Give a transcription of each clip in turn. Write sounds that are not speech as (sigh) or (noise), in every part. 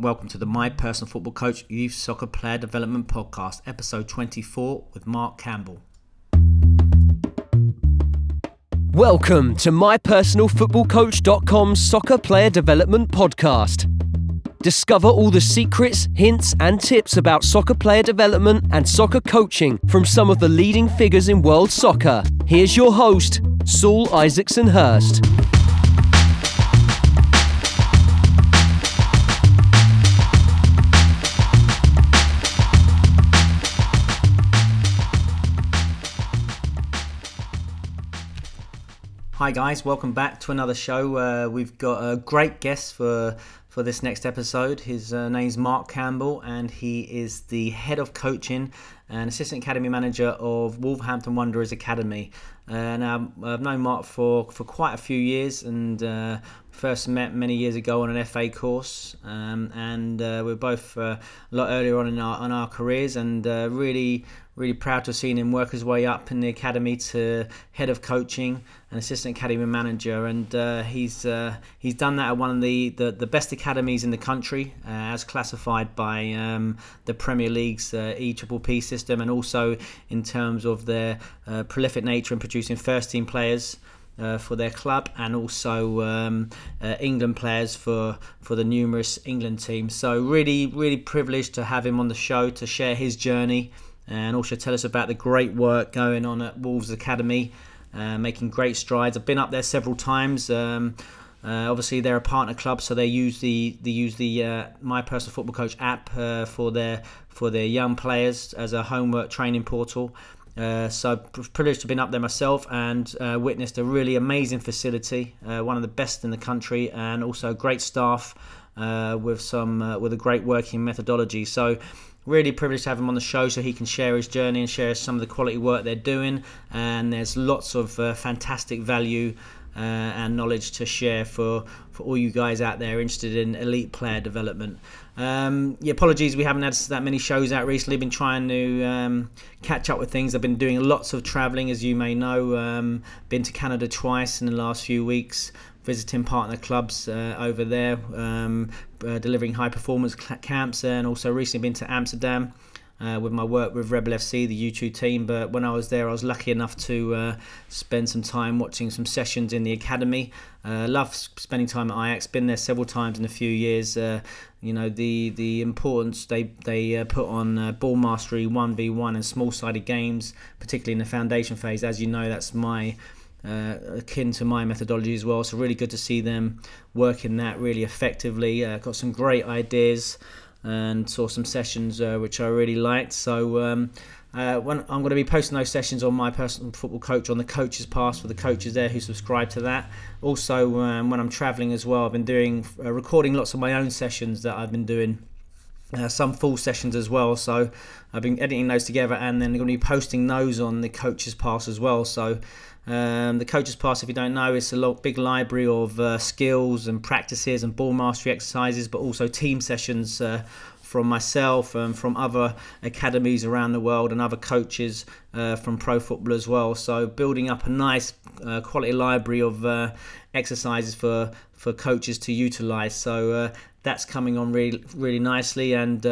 Welcome to the My Personal Football Coach Youth Soccer Player Development Podcast, episode 24 with Marc Campbell. Welcome to mypersonalfootballcoach.com Soccer Player Development Podcast. Discover all the secrets, hints, and tips about soccer player development and soccer coaching from some of the leading figures in world soccer. Here's your host, Saul Isaacson Hurst. Hi guys, welcome back to another show. Uh, we've got a great guest for for this next episode. His uh, name's Marc Campbell, and he is the head of coaching and assistant academy manager of Wolverhampton Wanderers Academy. Uh, now I've known Marc for for quite a few years, and uh, first met many years ago on an FA course, um, and uh, we're both uh, a lot earlier on in our on our careers, and uh, really really proud to have seen him work his way up in the academy to head of coaching and assistant academy manager, and uh, he's uh, he's done that at one of the, the, the best academies in the country, uh, as classified by um, the Premier League's uh, EPPP system, and also in terms of their prolific nature in producing first team players. Uh, for their club and also um, uh, England players for for the numerous England teams. So really, really privileged to have him on the show to share his journey and also tell us about the great work going on at Wolves Academy, uh, making great strides. I've been up there several times. Um, uh, obviously, they're a partner club, so they use the they use the uh, My Personal Football Coach app uh, for their for their young players as a homework training portal. Uh, so privileged to have been up there myself and uh, witnessed a really amazing facility, one of the best in the country, and also great staff with some with a great working methodology. So really privileged to have him on the show so he can share his journey and share some of the quality work they're doing. And there's lots of uh, fantastic value uh, and knowledge to share for, for all you guys out there interested in elite player development. Um, yeah, apologies, we haven't had that many shows out recently. Been trying to um, catch up with things. I've been doing lots of travelling, as you may know. Um, been to Canada twice in the last few weeks visiting partner clubs uh, over there, um, uh, delivering high performance camps, and also recently been to Amsterdam. Uh, with my work with Rebel FC, the U2 team. But when I was there, I was lucky enough to uh, spend some time watching some sessions in the academy. Uh, love spending time at Ajax. Been there several times in a few years. Uh, you know the the importance they they uh, put on uh, ball mastery, one v one, and small sided games, particularly in the foundation phase. As you know, that's my uh, akin to my methodology as well. So really good to see them working that really effectively. Uh, got some great ideas and saw some sessions uh, which I really liked. So um, uh, I'm going to be posting those sessions on my personal football coach on the coaches pass for the coaches there who subscribe to that. Also, um, when I'm travelling as well, I've been doing uh, recording lots of my own sessions that I've been doing. Uh, some full sessions as well. So I've been editing those together and then I'm going to be posting those on the coaches pass as well. So um, the coach's pass, if you don't know, it's a lot, big library of uh, skills and practices and ball mastery exercises, but also team sessions uh, from myself and from other academies around the world and other coaches uh, from pro football as well. So building up a nice uh, quality library of uh, exercises for for coaches to utilize. So uh, that's coming on really really nicely and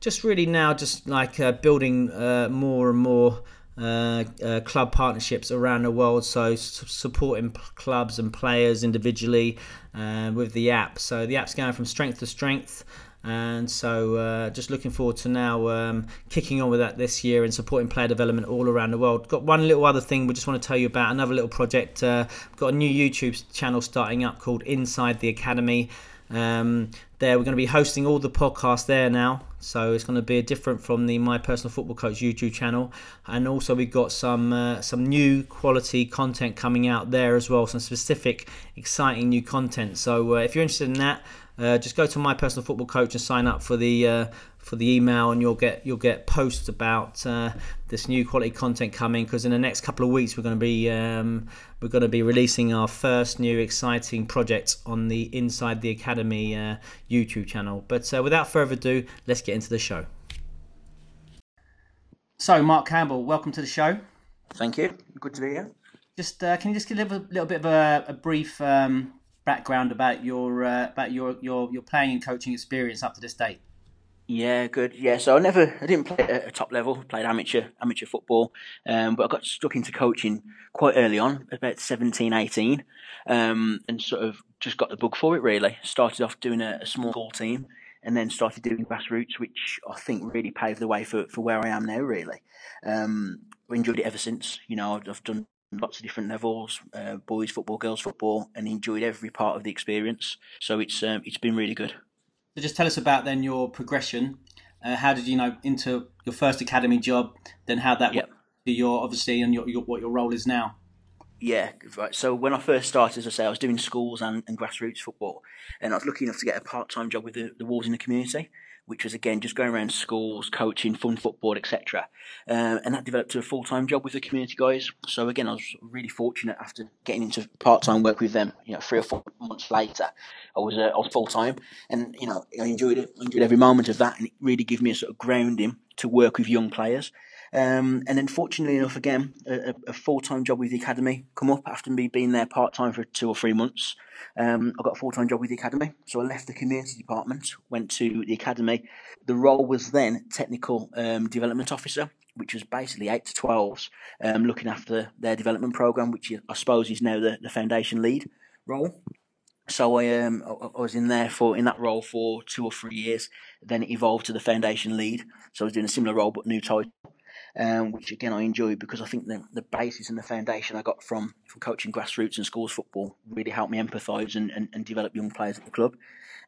just really now just like building more and more. Uh, uh, club partnerships around the world. So supporting clubs and players individually uh, with the app. So the app's going from strength to strength. And so, uh, just looking forward to now um, kicking on with that this year and supporting player development all around the world. Got one little other thing we just want to tell you about another little project. Uh, got a new YouTube channel starting up called Inside the Academy. Um, there, we're going to be hosting all the podcasts there now, so it's going to be different from the My Personal Football Coach YouTube channel, and also we've got some uh, some new quality content coming out there as well, some specific, exciting new content. So uh, if you're interested in that, uh, just go to My Personal Football Coach and sign up for the uh, for the email, and you'll get you'll get posts about uh, this new quality content coming. Because in the next couple of weeks, we're going to be um, we're going to be releasing our first new exciting project on the Inside the Academy uh, YouTube channel. But uh, without further ado, let's get into the show. So, Marc Campbell, welcome to the show. Thank you. Good to be here. Just uh, can you just give a little bit of a, a brief um, background about your uh, about your, your your playing and coaching experience up to this date. Yeah, good. Yeah, so I never, I didn't play at a top level. Played amateur, amateur football, um, but I got stuck into coaching quite early on, about 17, 18, um, and sort of just got the bug for it. Really, started off doing a, a small school team, and then started doing grassroots, which I think really paved the way for, for where I am now. Really, um, enjoyed it ever since. You know, I've done lots of different levels, uh, boys football, girls football, and enjoyed every part of the experience. So it's um, it's been really good. So just tell us about then your progression. Uh, how did you know into your first academy job? Then how that yep. to your obviously and your, your, what your role is now. Yeah, right. So when I first started, as I say, I was doing schools and, and grassroots football, and I was lucky enough to get a part time job with the, the Wolves in the community which was again just going around schools, coaching, fun football, etc. Um, and that developed to a full time job with the community guys. So again, I was really fortunate after getting into part time work with them. You know, three or four months later, I was uh, I was full time, and you know I enjoyed it. I enjoyed every moment of that, and it really gave me a sort of grounding to work with young players. Um, and then, fortunately enough, again, a, a full time job with the academy come up after me being there part time for two or three months. Um, I got a full time job with the academy, so I left the community department, went to the academy. The role was then technical um, development officer, which was basically eight to twelves, um, looking after their development program, which I suppose is now the, the foundation lead role. So I um I was in there for in that role for two or three years. Then it evolved to the foundation lead. So I was doing a similar role but new title um, which again I enjoy because I think the, the basis and the foundation I got from, from coaching grassroots and schools football really helped me empathise and, and, and, develop young players at the club.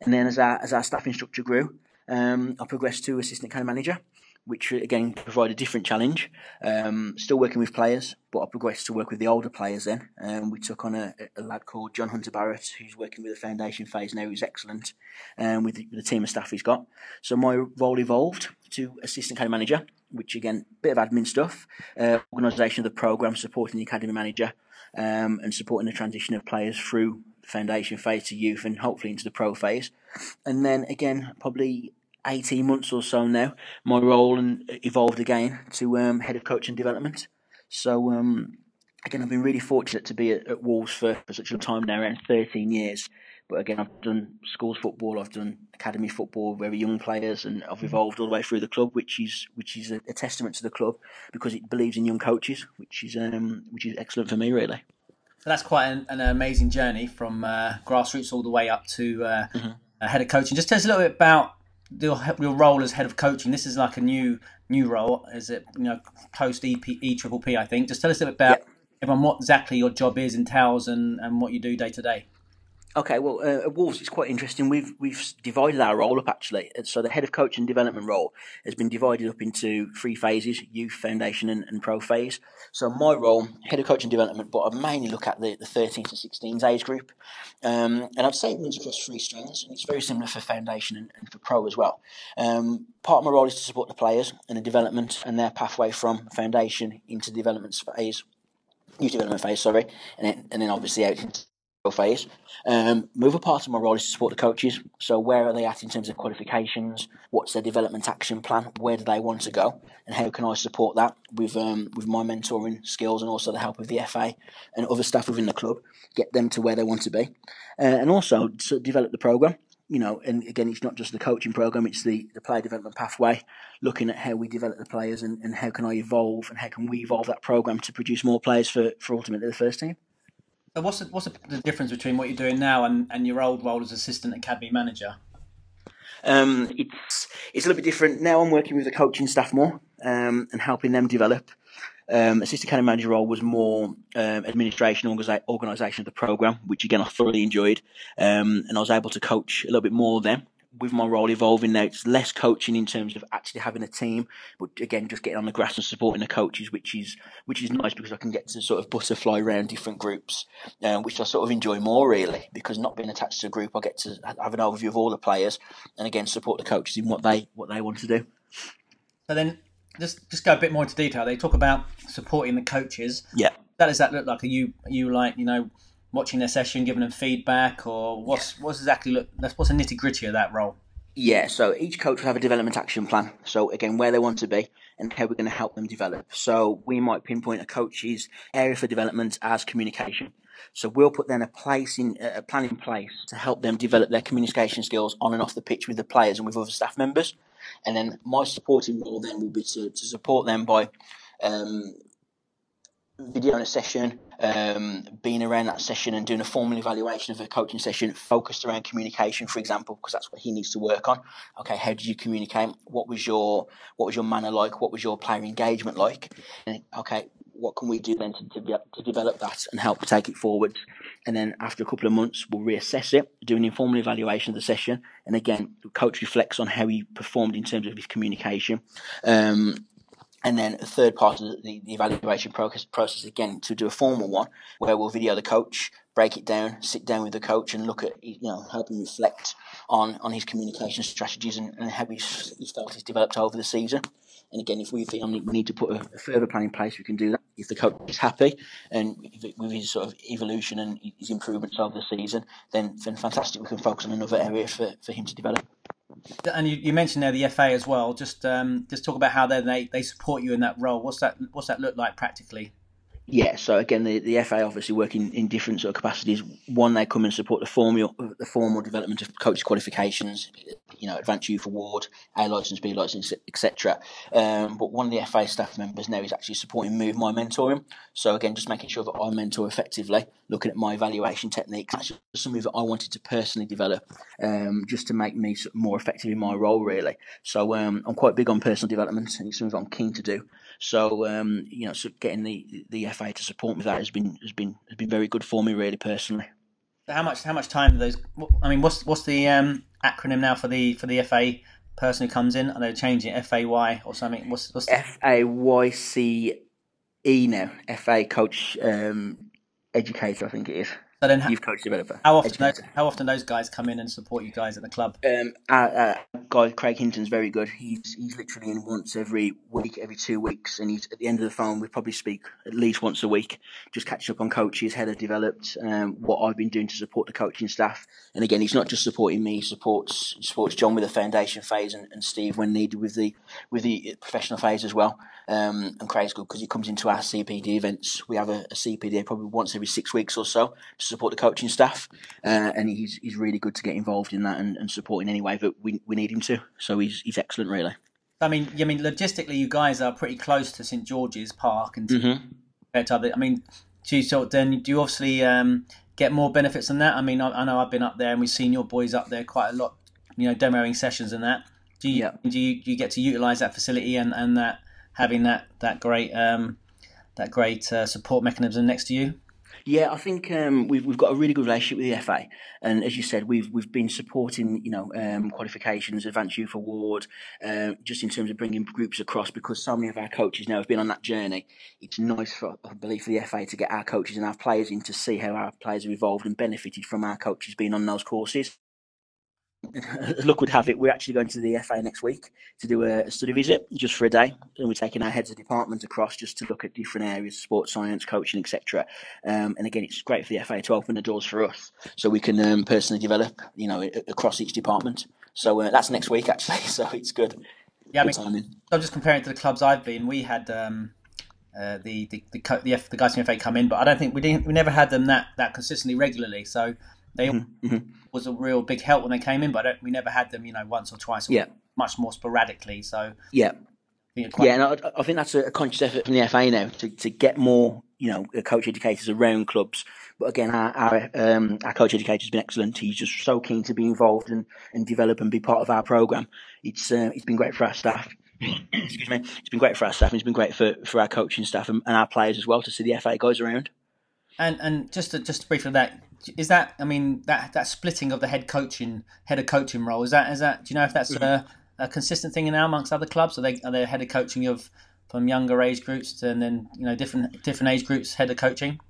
And then as our, as our staffing structure grew, um, I progressed to assistant of manager, which again provided a different challenge. Um, still working with players, but I progressed to work with the older players then. Um, we took on a, a, lad called John Hunter Barrett, who's working with the foundation phase now, who's excellent um, with, the, the team of staff he's got. So my role evolved to assistant of manager which again, bit of admin stuff, uh, organisation of the programme, supporting the academy manager, um, and supporting the transition of players through foundation phase to youth and hopefully into the pro phase. And then again, probably 18 months or so now, my role and evolved again to um, head of coaching development. So um, again, I've been really fortunate to be at, at Wolves for, for such a long time now, around 13 years. But again, I've done schools football, I've done academy football, very young players, and I've evolved all the way through the club, which is which is a, a testament to the club because it believes in young coaches, which is um, which is excellent for me, really. So that's quite an, an amazing journey from uh, grassroots all the way up to uh, mm-hmm. head of coaching. Just tell us a little bit about your, your role as head of coaching. This is like a new new role, is it? You know, post EP, E Triple P, I think. Just tell us a bit about everyone what exactly your job is, entails, and, and what you do day to day. Okay, well, uh, at Wolves, it's quite interesting. We've we've divided our role up actually. So the head of coach and development role has been divided up into three phases: youth, foundation, and, and pro phase. So my role, head of coach and development, but I mainly look at the, the 13 to 16s age group, um, and I'd say it runs across three strands. And it's very similar for foundation and, and for pro as well. Um, part of my role is to support the players in the development and their pathway from foundation into development phase, youth development phase, sorry, and then, and then obviously out into phase. Um, move a part of my role is to support the coaches. So where are they at in terms of qualifications? What's their development action plan? Where do they want to go? And how can I support that with um, with my mentoring skills and also the help of the FA and other staff within the club, get them to where they want to be, uh, and also to develop the program. You know, and again, it's not just the coaching program; it's the, the player development pathway. Looking at how we develop the players and, and how can I evolve and how can we evolve that program to produce more players for, for ultimately the first team. So what's the, what's the difference between what you're doing now and, and your old role as assistant academy manager? Um, it's it's a little bit different now. I'm working with the coaching staff more um, and helping them develop. Um, assistant academy manager role was more um, administration organisation of the program, which again I thoroughly enjoyed, um, and I was able to coach a little bit more of them with my role evolving now, it's less coaching in terms of actually having a team, but again, just getting on the grass and supporting the coaches, which is which is nice because I can get to sort of butterfly around different groups, um, which I sort of enjoy more really because not being attached to a group, I get to have an overview of all the players and again support the coaches in what they what they want to do. So then, just just go a bit more into detail. They talk about supporting the coaches. Yeah. That does that look like? Are you are you like you know? Watching their session, giving them feedback, or what's yeah. what's exactly look? What's the nitty gritty of that role? Yeah, so each coach will have a development action plan. So again, where they want to be and how we're going to help them develop. So we might pinpoint a coach's area for development as communication. So we'll put then a place in a plan in place to help them develop their communication skills on and off the pitch with the players and with other staff members. And then my supporting role then will be to, to support them by um, video in a session, um, being around that session and doing a formal evaluation of a coaching session focused around communication, for example, because that's what he needs to work on. Okay, how did you communicate? What was your what was your manner like? What was your player engagement like? And, okay, what can we do then to, to, to develop that and help take it forward? And then after a couple of months, we'll reassess it, do an informal evaluation of the session, and again, the coach reflects on how he performed in terms of his communication. Um, and then the third part of the, the evaluation process, process again to do a formal one where we'll video the coach, break it down, sit down with the coach, and look at you know help him reflect on on his communication strategies and, and how he's, he felt he's developed over the season. And again, if we feel we need to put a, a further plan in place, we can do that. If the coach is happy and with his sort of evolution and his improvements over the season, then then fantastic. We can focus on another area for, for him to develop. And you, you mentioned there the FA as well. Just um, just talk about how they they support you in that role. What's that What's that look like practically? Yeah, so again, the, the FA obviously work in, in different sort of capacities. One, they come and support the formal the formal development of coaches' qualifications, you know, advanced youth award, A license, B license, etc. Um, but one of the FA staff members now is actually supporting Move My Mentoring. So again, just making sure that I mentor effectively, looking at my evaluation techniques. That's something that I wanted to personally develop, um, just to make me more effective in my role, really. So um, I'm quite big on personal development, and it's something I'm keen to do. So um, you know, so getting the the FA to support me with that has been has been has been very good for me, really personally. How much how much time do those? I mean, what's what's the um, acronym now for the for the FA person who comes in? Are they changing it FAY or something? What's what's the... F A Y C E now? FA coach um, educator, I think it is. So then, youth coach developer. How often? Those, how often those guys come in and support you guys at the club? Um, our, our guy Craig Hinton's very good. He's he's literally in once every week, every two weeks, and he's at the end of the phone. We probably speak at least once a week, just catching up on coaches, how they've developed, um, what I've been doing to support the coaching staff. And again, he's not just supporting me; he supports supports John with the foundation phase and, and Steve when needed with the with the professional phase as well. Um, and Craig's good because he comes into our CPD events. We have a, a CPD probably once every six weeks or so support the coaching staff, uh, and he's he's really good to get involved in that and, and support in any way that we, we need him to. So he's he's excellent, really. I mean, I mean, logistically, you guys are pretty close to St George's Park, and mm-hmm. compared to other, I mean, do you sort then do you obviously um, get more benefits than that? I mean, I, I, know I've been up there, and we've seen your boys up there quite a lot, you know, demoing sessions and that. Do you yeah. do you do you get to utilise that facility and, and that having that that great um, that great uh, support mechanism next to you? Yeah, I think um, we've we've got a really good relationship with the FA, and as you said, we've we've been supporting you know um, qualifications, Advanced Youth Award, uh, just in terms of bringing groups across because so many of our coaches now have been on that journey. It's nice for I believe for the FA to get our coaches and our players in to see how our players have evolved and benefited from our coaches being on those courses. (laughs) luck would have it, we're actually going to the FA next week to do a study visit just for a day, and we're taking our heads of department across just to look at different areas, sports science, coaching, etc. Um, and again, it's great for the FA to open the doors for us, so we can um, personally develop, you know, across each department. So uh, that's next week actually, (laughs) so it's good. Yeah, good I mean, timing. I'm just comparing it to the clubs I've been. We had um, uh, the, the the the, the, the guys from FA come in, but I don't think we didn't we never had them that that consistently regularly. So they mm-hmm. mm-hmm. was a real big help when they came in, but we never had them, you know, once or twice, or yeah. much more sporadically. So yeah, yeah, and I, I, think that's a, conscious effort from the FA now to, to get more, you know, coach educators around clubs. But again, our our, um, our coach educator has been excellent. He's just so keen to be involved and, and develop and be part of our program. It's uh, it's been great for our staff. (coughs) Excuse me. It's been great for our staff. And it's been great for, for our coaching staff and, and our players as well to see the FA guys around. And and just to, just briefly that is that I mean that that splitting of the head coaching head of coaching role is that is that do you know if that's mm-hmm. a, a, consistent thing now amongst other clubs? Are they are they head of coaching of from younger age groups to, and then you know different different age groups head of coaching?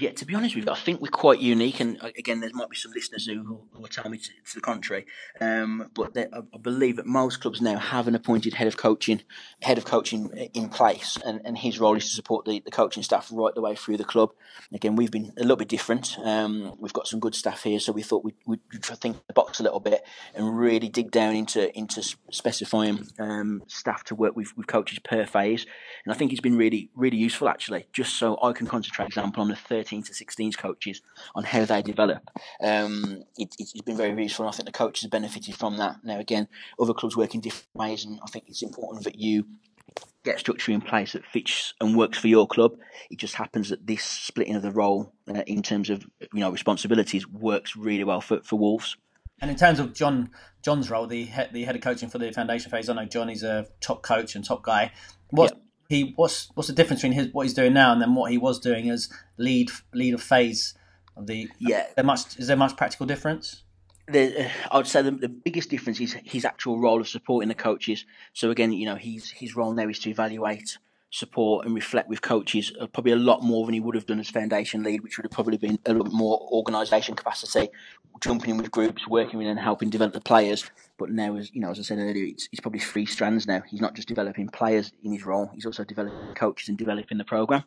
Yeah, to be honest with you, I think we're quite unique. And uh, again, there might be some listeners who, who will tell me to, to the contrary. Um, but I, believe that most clubs now have an appointed head of coaching, head of coaching in place, and, and his role is to support the, the coaching staff right the way through the club. Again, we've been a little bit different. Um, we've got some good staff here, so we thought we'd, we'd think the box a little bit and really dig down into into specifying um, staff to work with, with coaches per phase. And I think it's been really really useful actually, just so I can concentrate, example, on the third 13 to 16s coaches on how they develop. Um, it, has been very useful. And I think the coaches have benefited from that. Now, again, other clubs work in different ways, and I think it's important that you get structure in place that fits and works for your club. It just happens that this splitting of the role uh, in terms of you know responsibilities works really well for, for Wolves. And in terms of John John's role, the head, the head of coaching for the foundation phase, I know John is a top coach and top guy. What yep he what's what's the difference between his what he's doing now and then what he was doing as lead lead of phase of the yeah there much is there much practical difference the, uh, I would say the, the biggest difference is his actual role of supporting the coaches. So again, you know, his his role now is to evaluate, support, and reflect with coaches. Uh, probably a lot more than he would have done as foundation lead, which would have probably been a little bit more organisation capacity, jumping in with groups, working with and helping develop the players. But now, as you know, as I said earlier, it's, it's probably three strands now. He's not just developing players in his role; he's also developing coaches and developing the program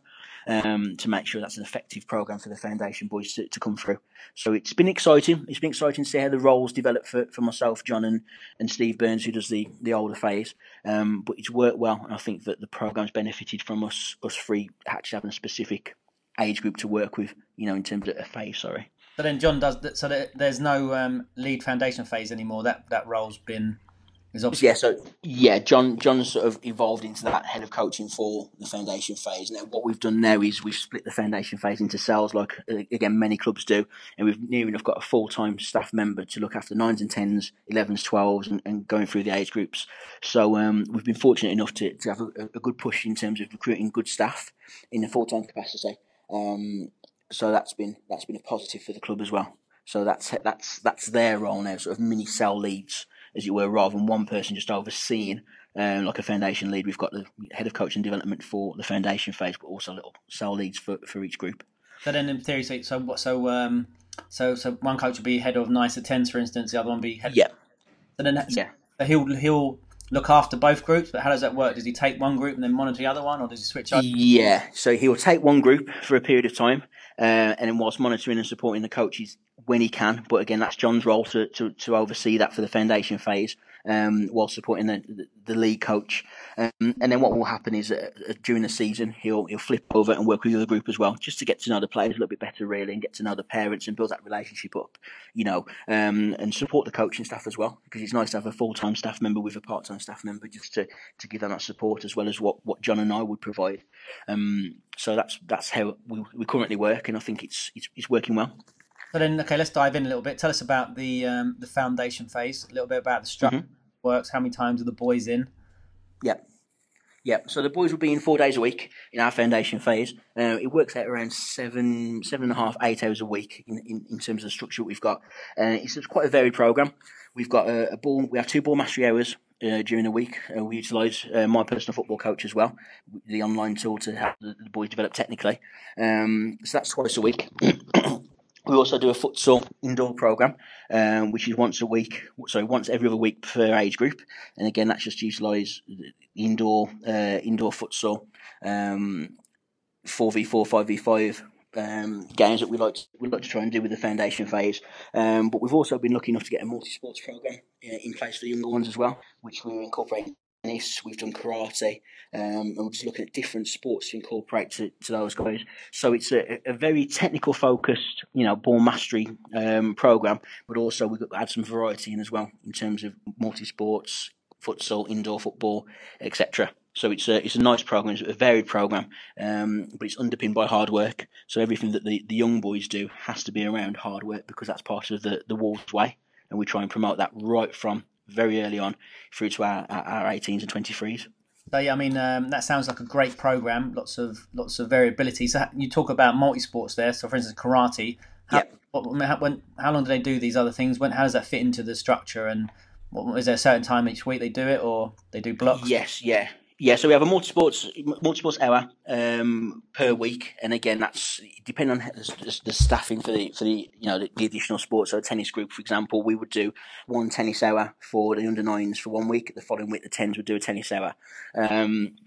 um, to make sure that's an effective program for the foundation boys to, to come through. So it's been exciting. It's been exciting to see how the roles develop for, for myself, John, and, and Steve Burns, who does the, the older phase. Um, but it's worked well, and I think that the program's benefited from us us three actually having a specific age group to work with. You know, in terms of a phase. Sorry. So then John does that. So there's no um, lead foundation phase anymore. That that role's been is obviously yeah. So yeah, John John sort of evolved into that head of coaching for the foundation phase. And what we've done now is we've split the foundation phase into cells, like uh, again many clubs do, and we've near enough got a full time staff member to look after nines and tens, elevens, twelves, and, and going through the age groups. So um, we've been fortunate enough to, to have a, a, good push in terms of recruiting good staff in a full time capacity. Um, so that's been that's been a positive for the club as well. So that's that's that's their role now, sort of mini cell leads, as it were, rather than one person just overseeing um, like a foundation lead. We've got the head of coaching development for the foundation phase, but also little cell leads for, for each group. So then, in theory, so so so um, so so one coach will be head of nice at tens, for instance. The other one be head. Yeah. So then, yeah. So he'll he'll look after both groups, but how does that work? Does he take one group and then monitor the other one, or does he switch? Over? Yeah, so he will take one group for a period of time, uh, and whilst monitoring and supporting the coaches when he can. But again, that's John's role to, to, to oversee that for the foundation phase um, while supporting the, the, league coach. Um, and then what will happen is uh, uh, during the season, he'll he'll flip over and work with the other group as well, just to get to know the players a little bit better, really, and get to know the parents and build that relationship up, you know, um, and support the coaching staff as well, because it's nice to have a full time staff member with a part time staff member just to, to give them that support as well as what, what John and I would provide. Um, so that's that's how we, we currently work, and I think it's it's, it's working well. So then, okay, let's dive in a little bit. Tell us about the um, the foundation phase, a little bit about the structure mm-hmm. works. How many times are the boys in? Yep. Yep. So the boys will be in four days a week in our foundation phase. Uh, it works out around seven, seven and a half, eight hours a week in, in, in terms of the structure we've got. Uh, it's, it's quite a varied program. We've got a, a, ball. We have two ball mastery hours uh, during the week. Uh, we utilise uh, my personal football coach as well, the online tool to help the, the boys develop technically. Um, so that's twice a week. (clears throat) We also do a futsal indoor program, um, which is once a week, sorry, once every other week per age group, and again that's just utilise indoor uh, indoor futsal, um, four v four, five v five um, games that we like to, we like to try and do with the foundation phase. Um, but we've also been lucky enough to get a multi sports program uh, in place for the younger ones as well, which we're incorporating tennis, we've done karate, um, and we're just looking at different sports to incorporate to, to those guys. So it's a, a very technical focused, you know, ball mastery um, program, but also we've got to add some variety in as well in terms of multi sports, futsal, indoor football, etc. So it's a it's a nice program, it's a varied program, um, but it's underpinned by hard work. So everything that the, the young boys do has to be around hard work because that's part of the the Wolves way, and we try and promote that right from very early on through to our, our 18s and 23s. So yeah, I mean um, that sounds like a great program. Lots of lots of variability. So you talk about multi sports there. So for instance, karate. How, yep. what, how, when, how long do they do these other things? When how does that fit into the structure? And what, is there a certain time each week they do it, or they do blocks? Yes, yeah, Yeah, so we have a multi-sports multi-sports hour um, per week, and again, that's depending on the, the, staffing for the for the you know the, the, additional sports. So, a tennis group, for example, we would do one tennis hour for the under nines for one week. The following week, the tens would do a tennis hour, um,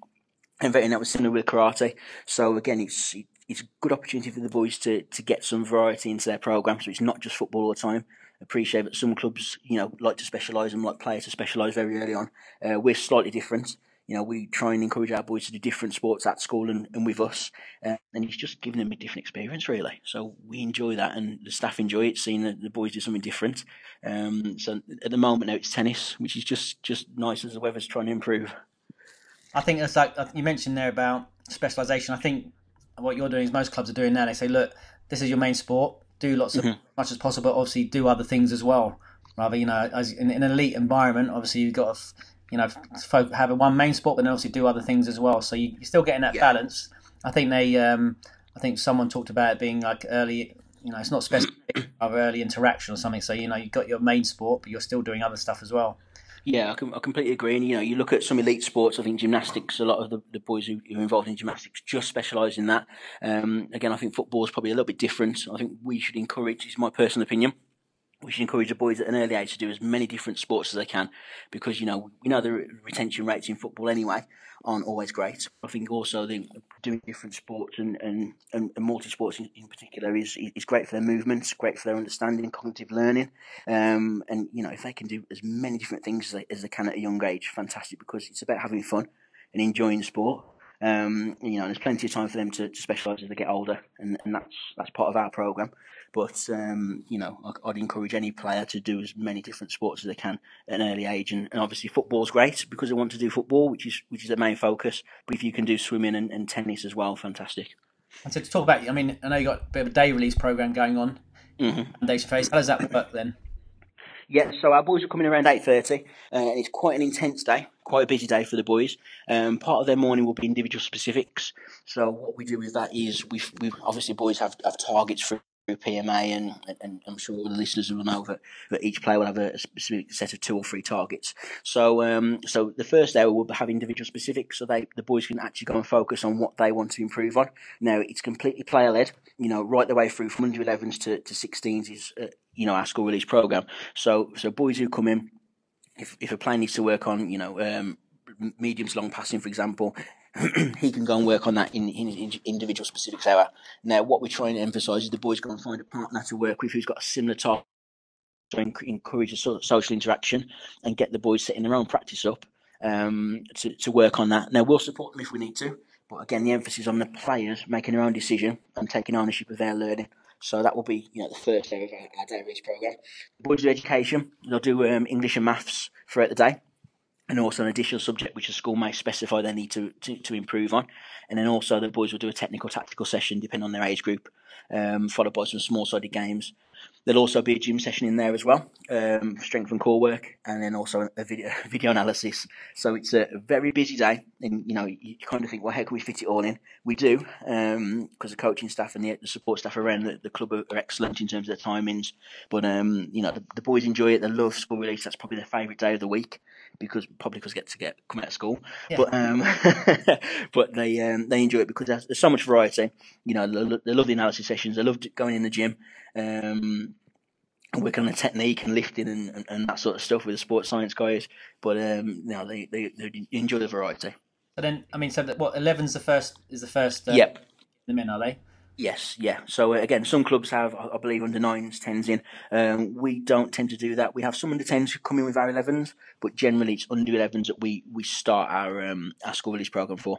and that was similar with karate. So again, it's it's a good opportunity for the boys to to get some variety into their program. So it's not just football all the time appreciate that some clubs, you know, like to specialise and like players to specialise very early on. Uh, we're slightly different you know, we try and encourage our boys to do different sports at school and, and with us. Uh, and it's just giving them a different experience, really. So we enjoy that, and the staff enjoy it, seeing the, the boys do something different. Um, so at the moment now it's tennis, which is just, just nice as the weather's trying to improve. I think it's like you mentioned there about specialisation. I think what you're doing is most clubs are doing now. They say, look, this is your main sport. Do lots of mm-hmm. much as possible. Obviously, do other things as well. Rather, you know, as in, in an elite environment, obviously you've got to you know, folk have a one main sport, but then obviously do other things as well. So you, are still getting that yeah. balance. I think they, um, I think someone talked about it being like early, you know, it's not specific (clears throat) of early interaction or something. So you know, you've got your main sport, but you're still doing other stuff as well. Yeah, I, can, I completely agree. And you know, you look at some elite sports. I think gymnastics. A lot of the, the boys who, who are involved in gymnastics just specialise in that. Um, again, I think football is probably a little bit different. I think we should encourage. It's my personal opinion we should encourage the boys at an early age to do as many different sports as they can because you know we know the retention rates in football anyway aren't always great. I think also the doing different sports and and, and, multi sports in, in, particular is is great for their movements, great for their understanding, cognitive learning, um, and you know if they can do as many different things as they, as they can at a young age, fantastic because it's about having fun and enjoying sport. Um, you know, there's plenty of time for them to, to specialise as they get older, and, and that's that's part of our program. But um, you know, I'd encourage any player to do as many different sports as they can at an early age, and, and obviously football's great because they want to do football, which is which is the main focus. But if you can do swimming and, and tennis as well, fantastic. And so to talk about, I mean, I know you got a bit of a day release program going on. Mm-hmm. Face. How does that work then? Yeah, so our boys are coming around eight thirty, uh, and it's quite an intense day, quite a busy day for the boys. Um, part of their morning will be individual specifics. So what we do with that is we we obviously boys have, have targets for PMA, and, and I'm sure all the listeners will know that, that each player will have a specific set of two or three targets. So, um, so the first hour will have individual specifics, so they the boys can actually go and focus on what they want to improve on. Now, it's completely player led, you know, right the way through from under 11s to, to 16s is, uh, you know, our school release program. So, so boys who come in, if, if a player needs to work on, you know, um, medium to long passing, for example, (clears throat) he can go and work on that in, in, in individual specifics hour. Now, what we're trying to emphasise is the boys go and find a partner to work with who's got a similar type to encourage a social interaction and get the boys setting their own practice up um, to, to work on that. Now, we'll support them if we need to, but again, the emphasis on the players making their own decision and taking ownership of their learning. So that will be, you know, the first day of our, our day program. Boys do education. They'll do um, English and maths throughout the day and also an additional subject which the school may specify they need to, to, to improve on. And then also the boys will do a technical tactical session depending on their age group, um, followed by some small sided games. There'll also be a gym session in there as well, um, strength and core work, and then also a video, (laughs) video analysis. So it's a very busy day, and you know you kind of think, well, how can we fit it all in? We do, because um, the coaching staff and the, support staff around the, the, club are, are, excellent in terms of their timings. But um, you know the, the, boys enjoy it; they love school release. That's probably their favourite day of the week because probably because get to get come out of school. Yeah. But um, (laughs) but they um, they enjoy it because there's, there's so much variety. You know, they, they love the analysis sessions. They love going in the gym um, working on the technique and lifting and, and, and, that sort of stuff with the sports science guys. But um, you know, they, they, they enjoy the variety. But then, I mean, so that, what eleven's the first is the first. Uh, yep. The men are they? Yes, yeah. So uh, again, some clubs have, I believe, under nines, tens in. Um, we don't tend to do that. We have some under tens who come in with our elevens, but generally it's under elevens that we we start our um, our school release program for.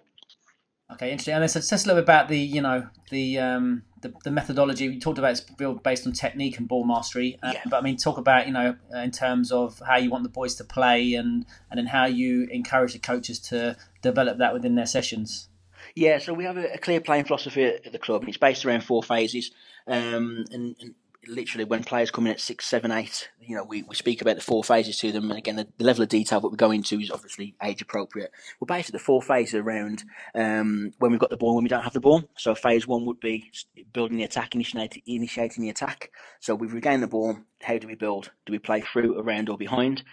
Okay, interesting. And so just a little bit about the, you know, the um, the, the methodology. we talked about it's built based on technique and ball mastery. Uh, yeah. But I mean, talk about you know uh, in terms of how you want the boys to play and and then how you encourage the coaches to develop that within their sessions. Yeah, so we have a, a clear playing philosophy at the club, and it's based around four phases. Um, and, and literally when players come in at six, seven, eight, you know, we, we speak about the four phases to them. And again, the, the level of detail that we go into is obviously age appropriate. Well, basically, the four phases around um, when we've got the ball, when we don't have the ball. So phase one would be building the attack, initiating, initiating the attack. So we've regained the ball. How do we build? Do we play through, around, or behind?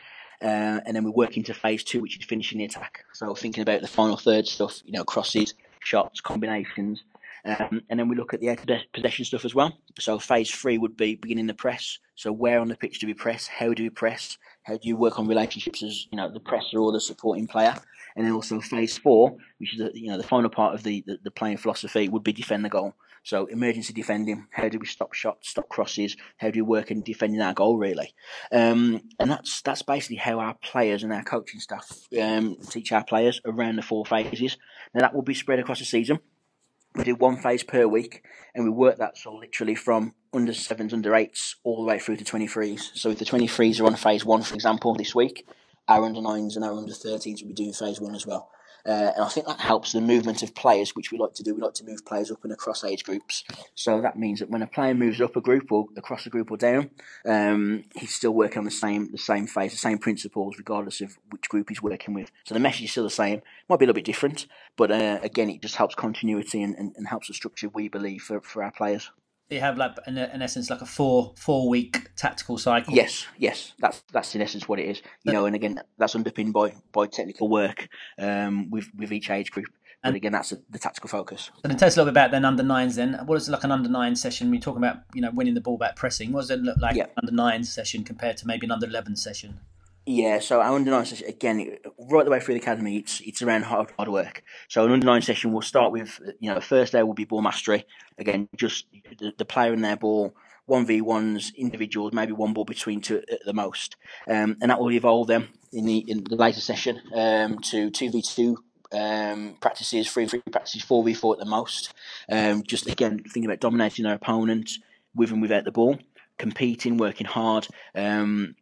uh, and then we work into phase two, which is finishing the attack. So thinking about the final third stuff, you know, crosses, shots, combinations, um, and then we look at the possession stuff as well. So phase three would be beginning the press. So where on the pitch do we press? How do we press? How do you work on relationships as you know the presser or the supporting player? And then also phase four, which is the, you know the final part of the, the, the playing philosophy, would be defend the goal. So emergency defending. How do we stop shots, stop crosses? How do we work in defending our goal really? Um, and that's that's basically how our players and our coaching staff um, teach our players around the four phases. Now that will be spread across the season we do one phase per week, and we work that so literally from under sevens, under eights, all the way through to 23s. So if the 23s are on phase one, for example, this week, our under nines and our under 13s will be doing phase one as well. Uh, and I think that helps the movement of players, which we like to do. We like to move players up and across age groups. So that means that when a player moves up a group or across a group or down, um, he's still working on the same the same phase, the same principles, regardless of which group he's working with. So the message is still the same. Might be a little bit different, but uh, again, it just helps continuity and, and, and helps the structure we believe for, for our players you have like in, in, essence like a four four week tactical cycle. Yes, yes, that's that's in essence what it is. You but, know, and again, that's underpinned by by technical work um, with with each age group. But again, that's a, the tactical focus. And then tell us a little bit about then under nines. Then what is like an under nine session? We talking about you know winning the ball back pressing. What does it look like yeah. under nine session compared to maybe an under eleven session? Yeah, so our under nine session again, right the way through the academy, it's it's around hard hard work. So an under nine session will start with you know first day will be ball mastery. Again, just the, the player and their ball, one v ones, individuals, maybe one ball between two at the most, um, and that will evolve them in the in the later session um, to two v two um, practices, three three practices, four v four at the most. Um, just again thinking about dominating their opponent with and without the ball, competing, working hard. Um,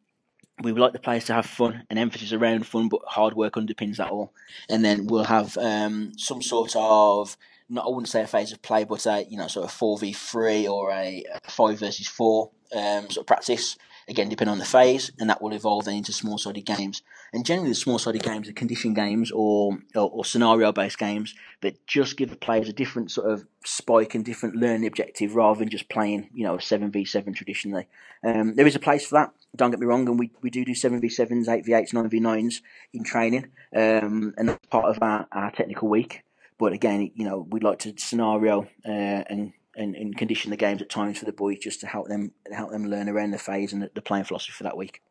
we would like the players to have fun and emphasis around fun, but hard work underpins that all. And then we'll have um, some sort of not I wouldn't say a phase of play, but a you know sort of four v three or a five versus four um, sort of practice again, depending on the phase, and that will evolve then into small sided games. And generally, the small sided games are condition games or, or, or scenario based games that just give the players a different sort of spike and different learning objective rather than just playing, you know, 7v7 traditionally. Um, there is a place for that, don't get me wrong, and we, we do do 7v7s, 8v8s, 9v9s in training, um, and that's part of our, our technical week. But again, you know, we'd like to scenario uh, and and, and condition the games at times for the boys just to help them help them learn around the phase and the, playing philosophy for that week.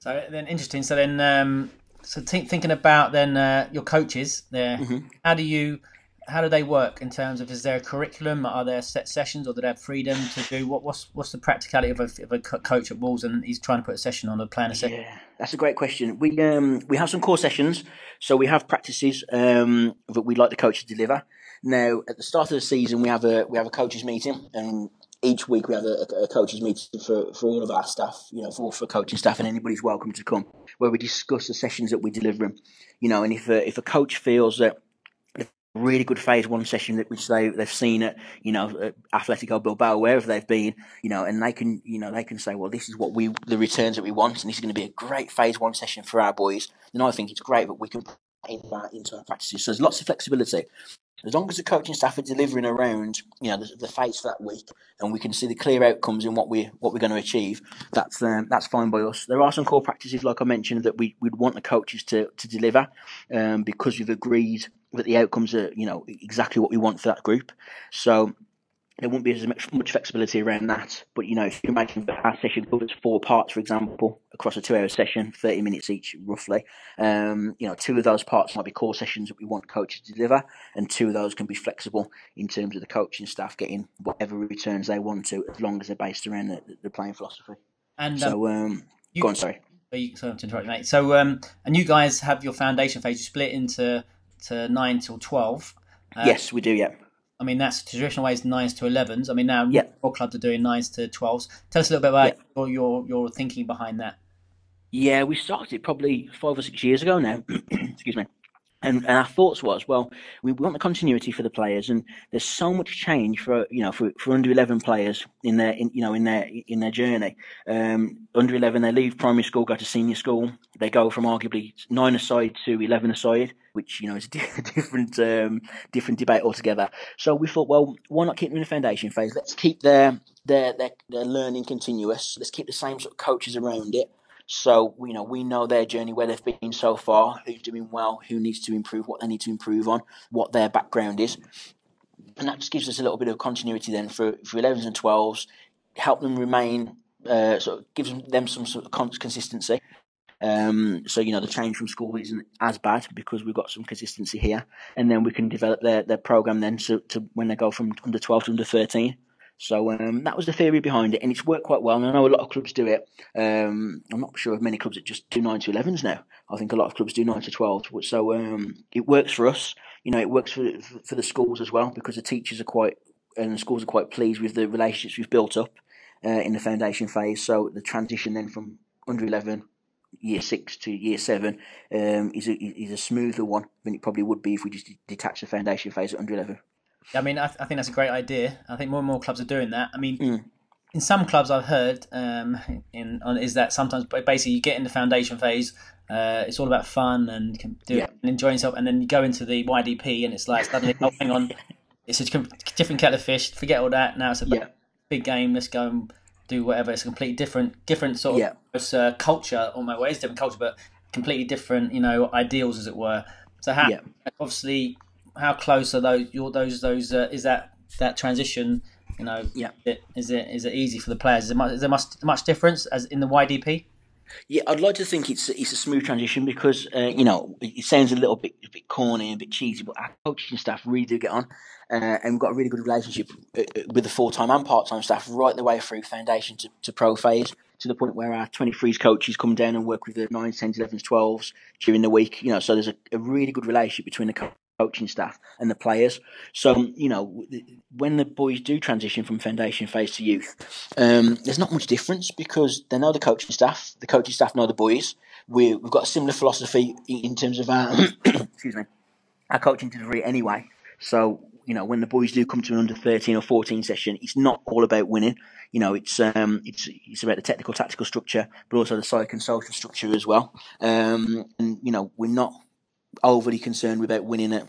So then, interesting. So then, um, so t- thinking about then uh, your coaches there, mm-hmm. how do you how do they work in terms of is there a curriculum? Are there set sessions, or do they have freedom to do what? What's what's the practicality of a, of a coach at Wolves and he's trying to put a session on a plan a session? Yeah, that's a great question. We um we have some core sessions, so we have practices um that we like the coach to deliver. Now, at the start of the season, we have a we have a coaches meeting, and each week we have a, a coaches meeting for, for all of our staff, you know, for for coaching staff, and anybody's welcome to come, where we discuss the sessions that we're delivering, you know, and if a, if a coach feels that really good phase one session that which they they've seen at you know at Atletico Bilbao wherever they've been you know and they can you know they can say well this is what we the returns that we want and this is going to be a great phase one session for our boys and I think it's great that we can that into our practices so there's lots of flexibility as long as the coaching staff are delivering around, you know, the, the fights for that week, and we can see the clear outcomes in what we what we're going to achieve, that's um, that's fine by us. There are some core practices, like I mentioned, that we would want the coaches to to deliver, um, because we've agreed that the outcomes are, you know, exactly what we want for that group. So there won't be as much, much flexibility around that. But you know, if you imagine that our session covers four parts, for example, across a two-hour session, thirty minutes each, roughly. Um, you know, two of those parts might be core sessions that we want coaches to deliver, and two of those can be flexible in terms of the coaching staff getting whatever returns they want to, as long as they're based around the, the playing philosophy. And so, um, um you, go on. Sorry. Sorry to interrupt, mate. So, um, and you guys have your foundation phase. You split into to nine till twelve. Uh, yes, we do. Yeah. I mean, that's traditional ways nines to 11s. I mean, now yeah. all clubs are doing nines to 12s. Tell us a little bit about yeah. your, your, your thinking behind that. Yeah, we started probably five or six years ago now. (clears throat) Excuse me. And, and our thoughts was, well, we want the continuity for the players, and there's so much change for you know for, for under 11 players in their in, you know in their in their journey. Um, under 11, they leave primary school, go to senior school. They go from arguably nine aside to 11 aside, which you know is a (laughs) different um, different debate altogether. So we thought, well, why not keep them in the foundation phase? Let's keep their their their, their learning continuous. Let's keep the same sort of coaches around it So you know we know their journey, where they've been so far, who's doing well, who needs to improve, what they need to improve on, what their background is, and that just gives us a little bit of continuity then for for 11s and 12s, help them remain. Uh, sort of gives them some sort of consistency, um, so you know the change from school isn't as bad because we've got some consistency here, and then we can develop their, their program then to, to when they go from under twelve to under thirteen. So um, that was the theory behind it, and it's worked quite well. And I know a lot of clubs do it. Um, I'm not sure of many clubs that just do nine to 11s now. I think a lot of clubs do nine to 12s. So um, it works for us. You know, it works for for the schools as well because the teachers are quite and the schools are quite pleased with the relationships we've built up uh, in the foundation phase. So the transition then from under 11 year six to year seven um, is a is a smoother one than it probably would be if we just detach the foundation phase at under eleven. I mean, I, th- I think that's a great idea. I think more and more clubs are doing that. I mean, mm. in some clubs I've heard um, in on, is that sometimes basically you get in the foundation phase. Uh, it's all about fun and can do yeah. and enjoy yourself, and then you go into the YDP, and it's like suddenly, oh, hang on, (laughs) it's a different kettle of fish. Forget all that. Now it's a yeah. big game. Let's go and do whatever. It's a completely different, different sort of yeah. uh, culture on my way. It's different culture, but completely different, you know, ideals as it were. So how yeah. obviously how close are those your those those uh, is that that transition? You know, yeah. It, is it is it easy for the players? Is, it much, is there much much difference as in the YDP? Yeah, I'd like to think it's it's a smooth transition because uh, you know it sounds a little bit a bit corny and a bit cheesy, but our coaching staff really do get on, uh, and we've got a really good relationship uh, uh, with the full time and part time staff right the way through foundation to, to pro phase to the point where our 23s coaches come down and work with the 9s, 10s, 11s, 12s during the week. You know, so there's a, a really good relationship between the coaching staff and the players. So, you know, when the boys do transition from foundation phase to youth, um, there's not much difference because they know the coaching staff, the coaching staff know the boys. we have got a similar philosophy in terms of our, (coughs) excuse me, our coaching delivery anyway. So, you know, when the boys do come to an under 13 or 14 session, it's not all about winning. You know, it's um, it's it's about the technical, tactical structure, but also the psych and social structure as well. Um, and you know, we're not overly concerned about winning at,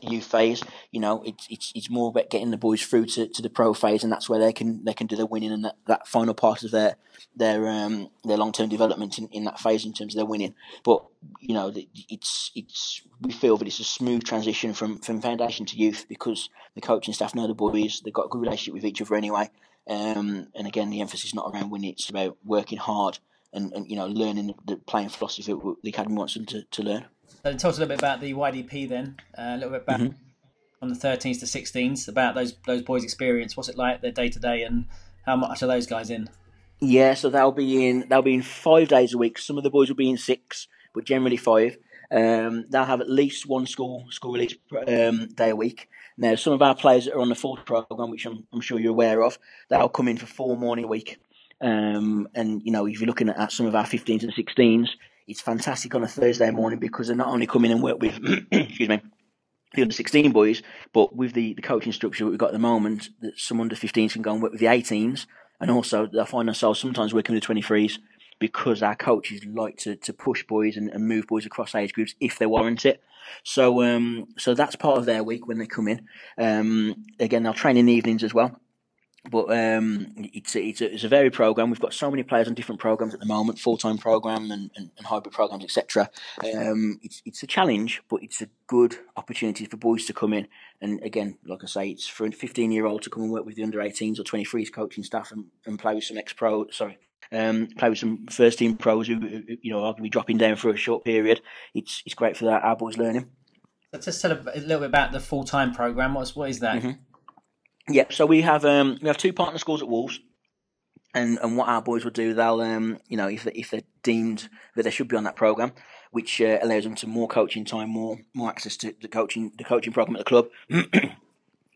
youth phase. You know, it's it's it's more about getting the boys through to, to the pro phase, and that's where they can they can do the winning and that, that final part of their their um their long term development in, in that phase in terms of their winning. But you know, it's it's we feel that it's a smooth transition from from foundation to youth because the coaching staff know the boys, they've got a good relationship with each other anyway. Um, and again, the emphasis is not around winning; it's about working hard and, and you know learning the playing philosophy that the academy wants them to, to learn. So tell us a little bit about the YDP then, uh, a little bit about mm-hmm. from the 13s to 16s about those those boys' experience. What's it like their day to day, and how much are those guys in? Yeah, so they'll be in they'll be in five days a week. Some of the boys will be in six, but generally five. Um, they'll have at least one school school release um, day a week. Now, some of our players that are on the full program, which I'm, I'm sure you're aware of, they'll come in for four morning a week. Um, and you know, if you're looking at some of our 15s and 16s, it's fantastic on a Thursday morning because they're not only coming and work with, (clears throat) excuse me, the under 16 boys, but with the, the coaching structure that we've got at the moment, that some under 15s can go and work with the 18s, and also they find themselves sometimes working with the 23s because our coaches like to, to push boys and, and move boys across age groups if they warrant it. So um, so that's part of their week when they come in. Um, again, they'll train in the evenings as well but um, it's a, it's a, it's a varied program. We've got so many players on different programs at the moment, full time program and, and, and, hybrid programs, etc. Um, it's it's a challenge, but it's a good opportunity for boys to come in. And again, like I say, it's for a 15 year old to come and work with the under 18s or 23s coaching staff and, and play with some ex pro. Sorry. Um, play with some first team pros who, you know are going to be dropping down for a short period. It's it's great for that our boys learning. Let's just tell a little bit about the full time program. What's what is that? Mm-hmm. Yeah, so we have um, we have two partner schools at Wolves, and and what our boys will do, they'll um, you know if they, if they're deemed that they should be on that program, which uh, allows them to more coaching time, more more access to the coaching the coaching program at the club. (clears throat)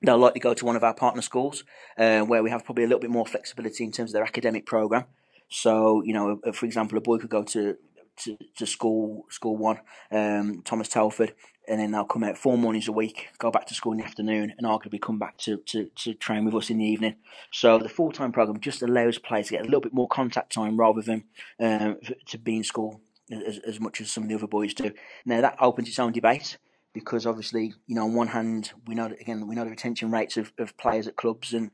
they'll likely go to one of our partner schools uh, where we have probably a little bit more flexibility in terms of their academic program. So you know, uh, for example, a boy could go to to, to school school one, um, Thomas Telford, and then they'll come out four mornings a week, go back to school in the afternoon, and arguably come back to, to, to train with us in the evening. So the full time program just allows players to get a little bit more contact time rather than um, to be in school as, as much as some of the other boys do. Now that opens its own debate because obviously, you know, on one hand, we know that, again we know the retention rates of, of players at clubs, and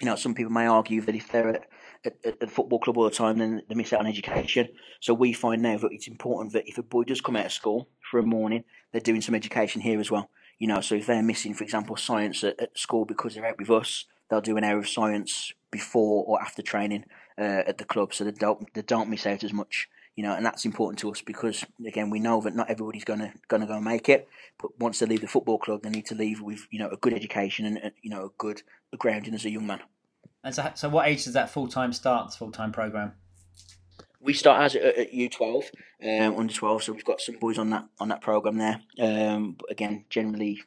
you know some people may argue that if they're at at, at, the football club all the time, then they miss out on education. So we find now that it's important that if a boy does come out of school for a morning, they're doing some education here as well. You know, so if they're missing, for example, science at, at school because they're out with us, they'll do an hour of science before or after training uh, at the club, so they don't they don't miss out as much. You know, and that's important to us because again we know that not everybody's gonna gonna go make it, but once they leave the football club, they need to leave with you know a good education and you know a good grounding as a young man. And so, so what age does that full time start? This full time program? We start as at, at U twelve, um, under twelve. So we've got some boys on that on that program there. Um, but again, generally,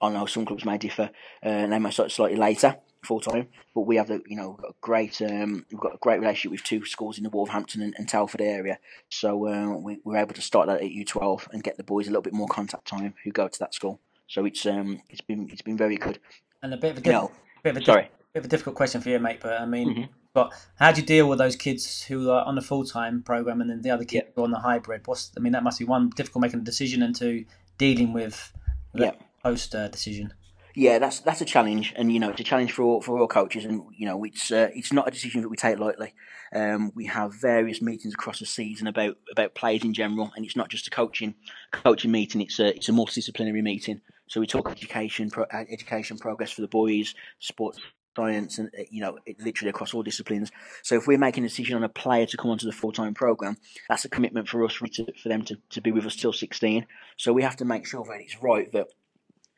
I know some clubs may differ, uh, and they might start slightly later full time. But we have the you know a great um, we've got a great relationship with two schools in the Wolverhampton and, and Telford area. So uh, we we're able to start that at U twelve and get the boys a little bit more contact time who go to that school. So it's um it's been it's been very good. And a bit of a, diff- No. bit of a Sorry. Bit of a difficult question for you, mate. But I mean, Mhm. but how do you deal with those kids who are on the full time program and then the other kids Yeah. who are on the hybrid? What's I mean, that must be one difficult making a decision and two dealing with the Yeah. post uh, decision. Yeah, that's that's a challenge, and you know it's a challenge for all, for all coaches, and you know it's uh, it's not a decision that we take lightly. Um, we have various meetings across the season about about players in general, and it's not just a coaching coaching meeting. It's a it's a multidisciplinary meeting. So we talk education, pro, uh, education progress for the boys, sports science, and uh, you know it literally across all disciplines. So if we're making a decision on a player to come onto the full time program, that's a commitment for us for, for them to, to be with us till sixteen. So we have to make sure that it's right that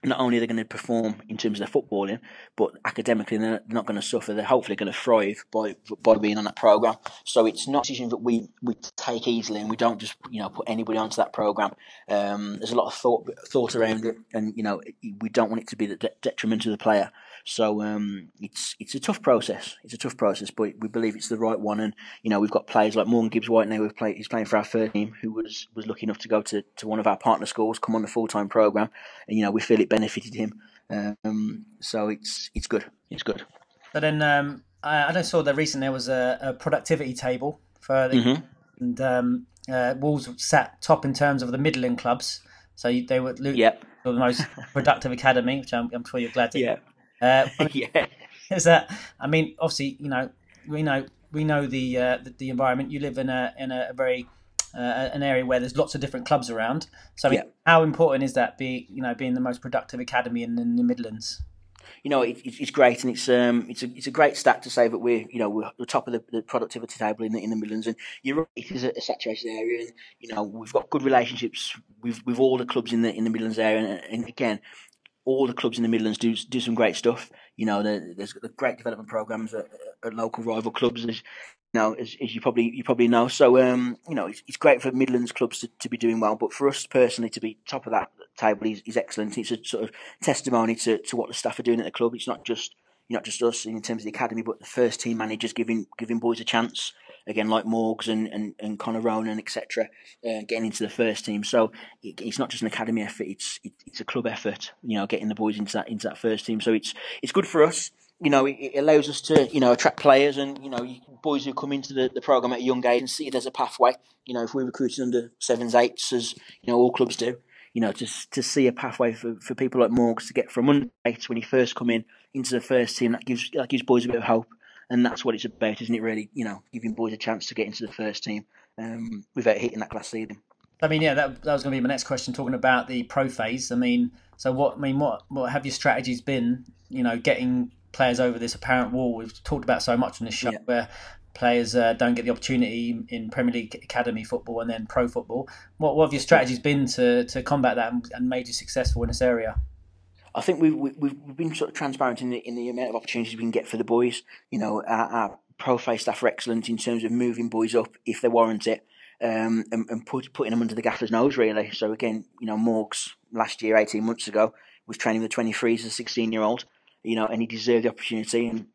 not only are they going to perform in terms of their footballing, but academically they're not going to suffer. They're hopefully going to thrive by by being on that program. So it's not a decision that we, we take easily, and we don't just you know put anybody onto that program. Um, there's a lot of thought thought around it, and you know we don't want it to be the de- detriment to the player. So um, it's it's a tough process. It's a tough process, but we believe it's the right one. And you know we've got players like Morgan Gibbs White now. We've played. He's playing for our first team, who was was lucky enough to go to, to one of our partner schools, come on the full time program, and you know we feel it benefited him. Um, so it's it's good. It's good. But then um, I, I saw that recently there was a, a productivity table for the, Mhm. and um, uh, Wolves sat top in terms of the Midland clubs. So they were Yep. the most productive academy, which I'm, I'm sure you're glad to. Yeah. Uh, (laughs) yeah. is that I mean, obviously, you know, we know we know the uh, the, the environment. You live in a in a, very uh, an area where there's lots of different clubs around. So, I mean, Yeah. how important is that? Be you know, being the most productive academy in, in the Midlands. you know, it, it's it's great, and it's um, it's a it's a great stat to say that we're you know we're the top of the, the productivity table in the in the Midlands, and you're right, it is a, a saturated area, and you know we've got good relationships with with all the clubs in the in the Midlands area, and, and again, all the clubs in the Midlands do do some great stuff. You know, there, there's the great development programs at, at local rival clubs, as you know, as, as you probably you probably know. So um, you know, it's, it's great for Midlands clubs to, to be doing well, but for us personally to be top of that table is, is excellent. It's a sort of testimony to, to what the staff are doing at the club. It's not just not just us in terms of the academy, but the first team managers giving giving boys a chance. Again, like Morgs and, and, and Connor Ronan, etc., uh, getting into the first team. So it, it's not just an academy effort; it's it, it's a club effort. You know, getting the boys into that into that first team. So it's it's good for us. You know, it, it allows us to you know attract players and you know boys who come into the, the program at a young age and see as a pathway. You know, if we're recruiting under sevens, eights, as you know all clubs do, you know, to to see a pathway for, for people like Morgs to get from under eight when he first come in into the first team, that gives that gives boys a bit of hope, and that's what it's about, isn't it? Really, you know, giving boys a chance to get into the first team um, without hitting that glass ceiling. I mean, yeah, that, that was going to be my next question, talking about the pro phase. I mean, so what? I mean, what what have your strategies been? You know, getting players over this apparent wall. We've talked about so much on this show Yeah. where players uh, don't get the opportunity in Premier League academy football and then pro football. What what have your strategies been to, to combat that and, and made you successful in this area? I think we've we've, we've been sort of transparent in the in the amount of opportunities we can get for the boys. You know, our, our pro phase staff are excellent in terms of moving boys up if they warrant it, um, and, and put, putting them under the gaffer's nose really. So again, you know, Morgs last year, eighteen months ago, was training with the twenty threes as a sixteen year old. You know, and he deserved the opportunity and.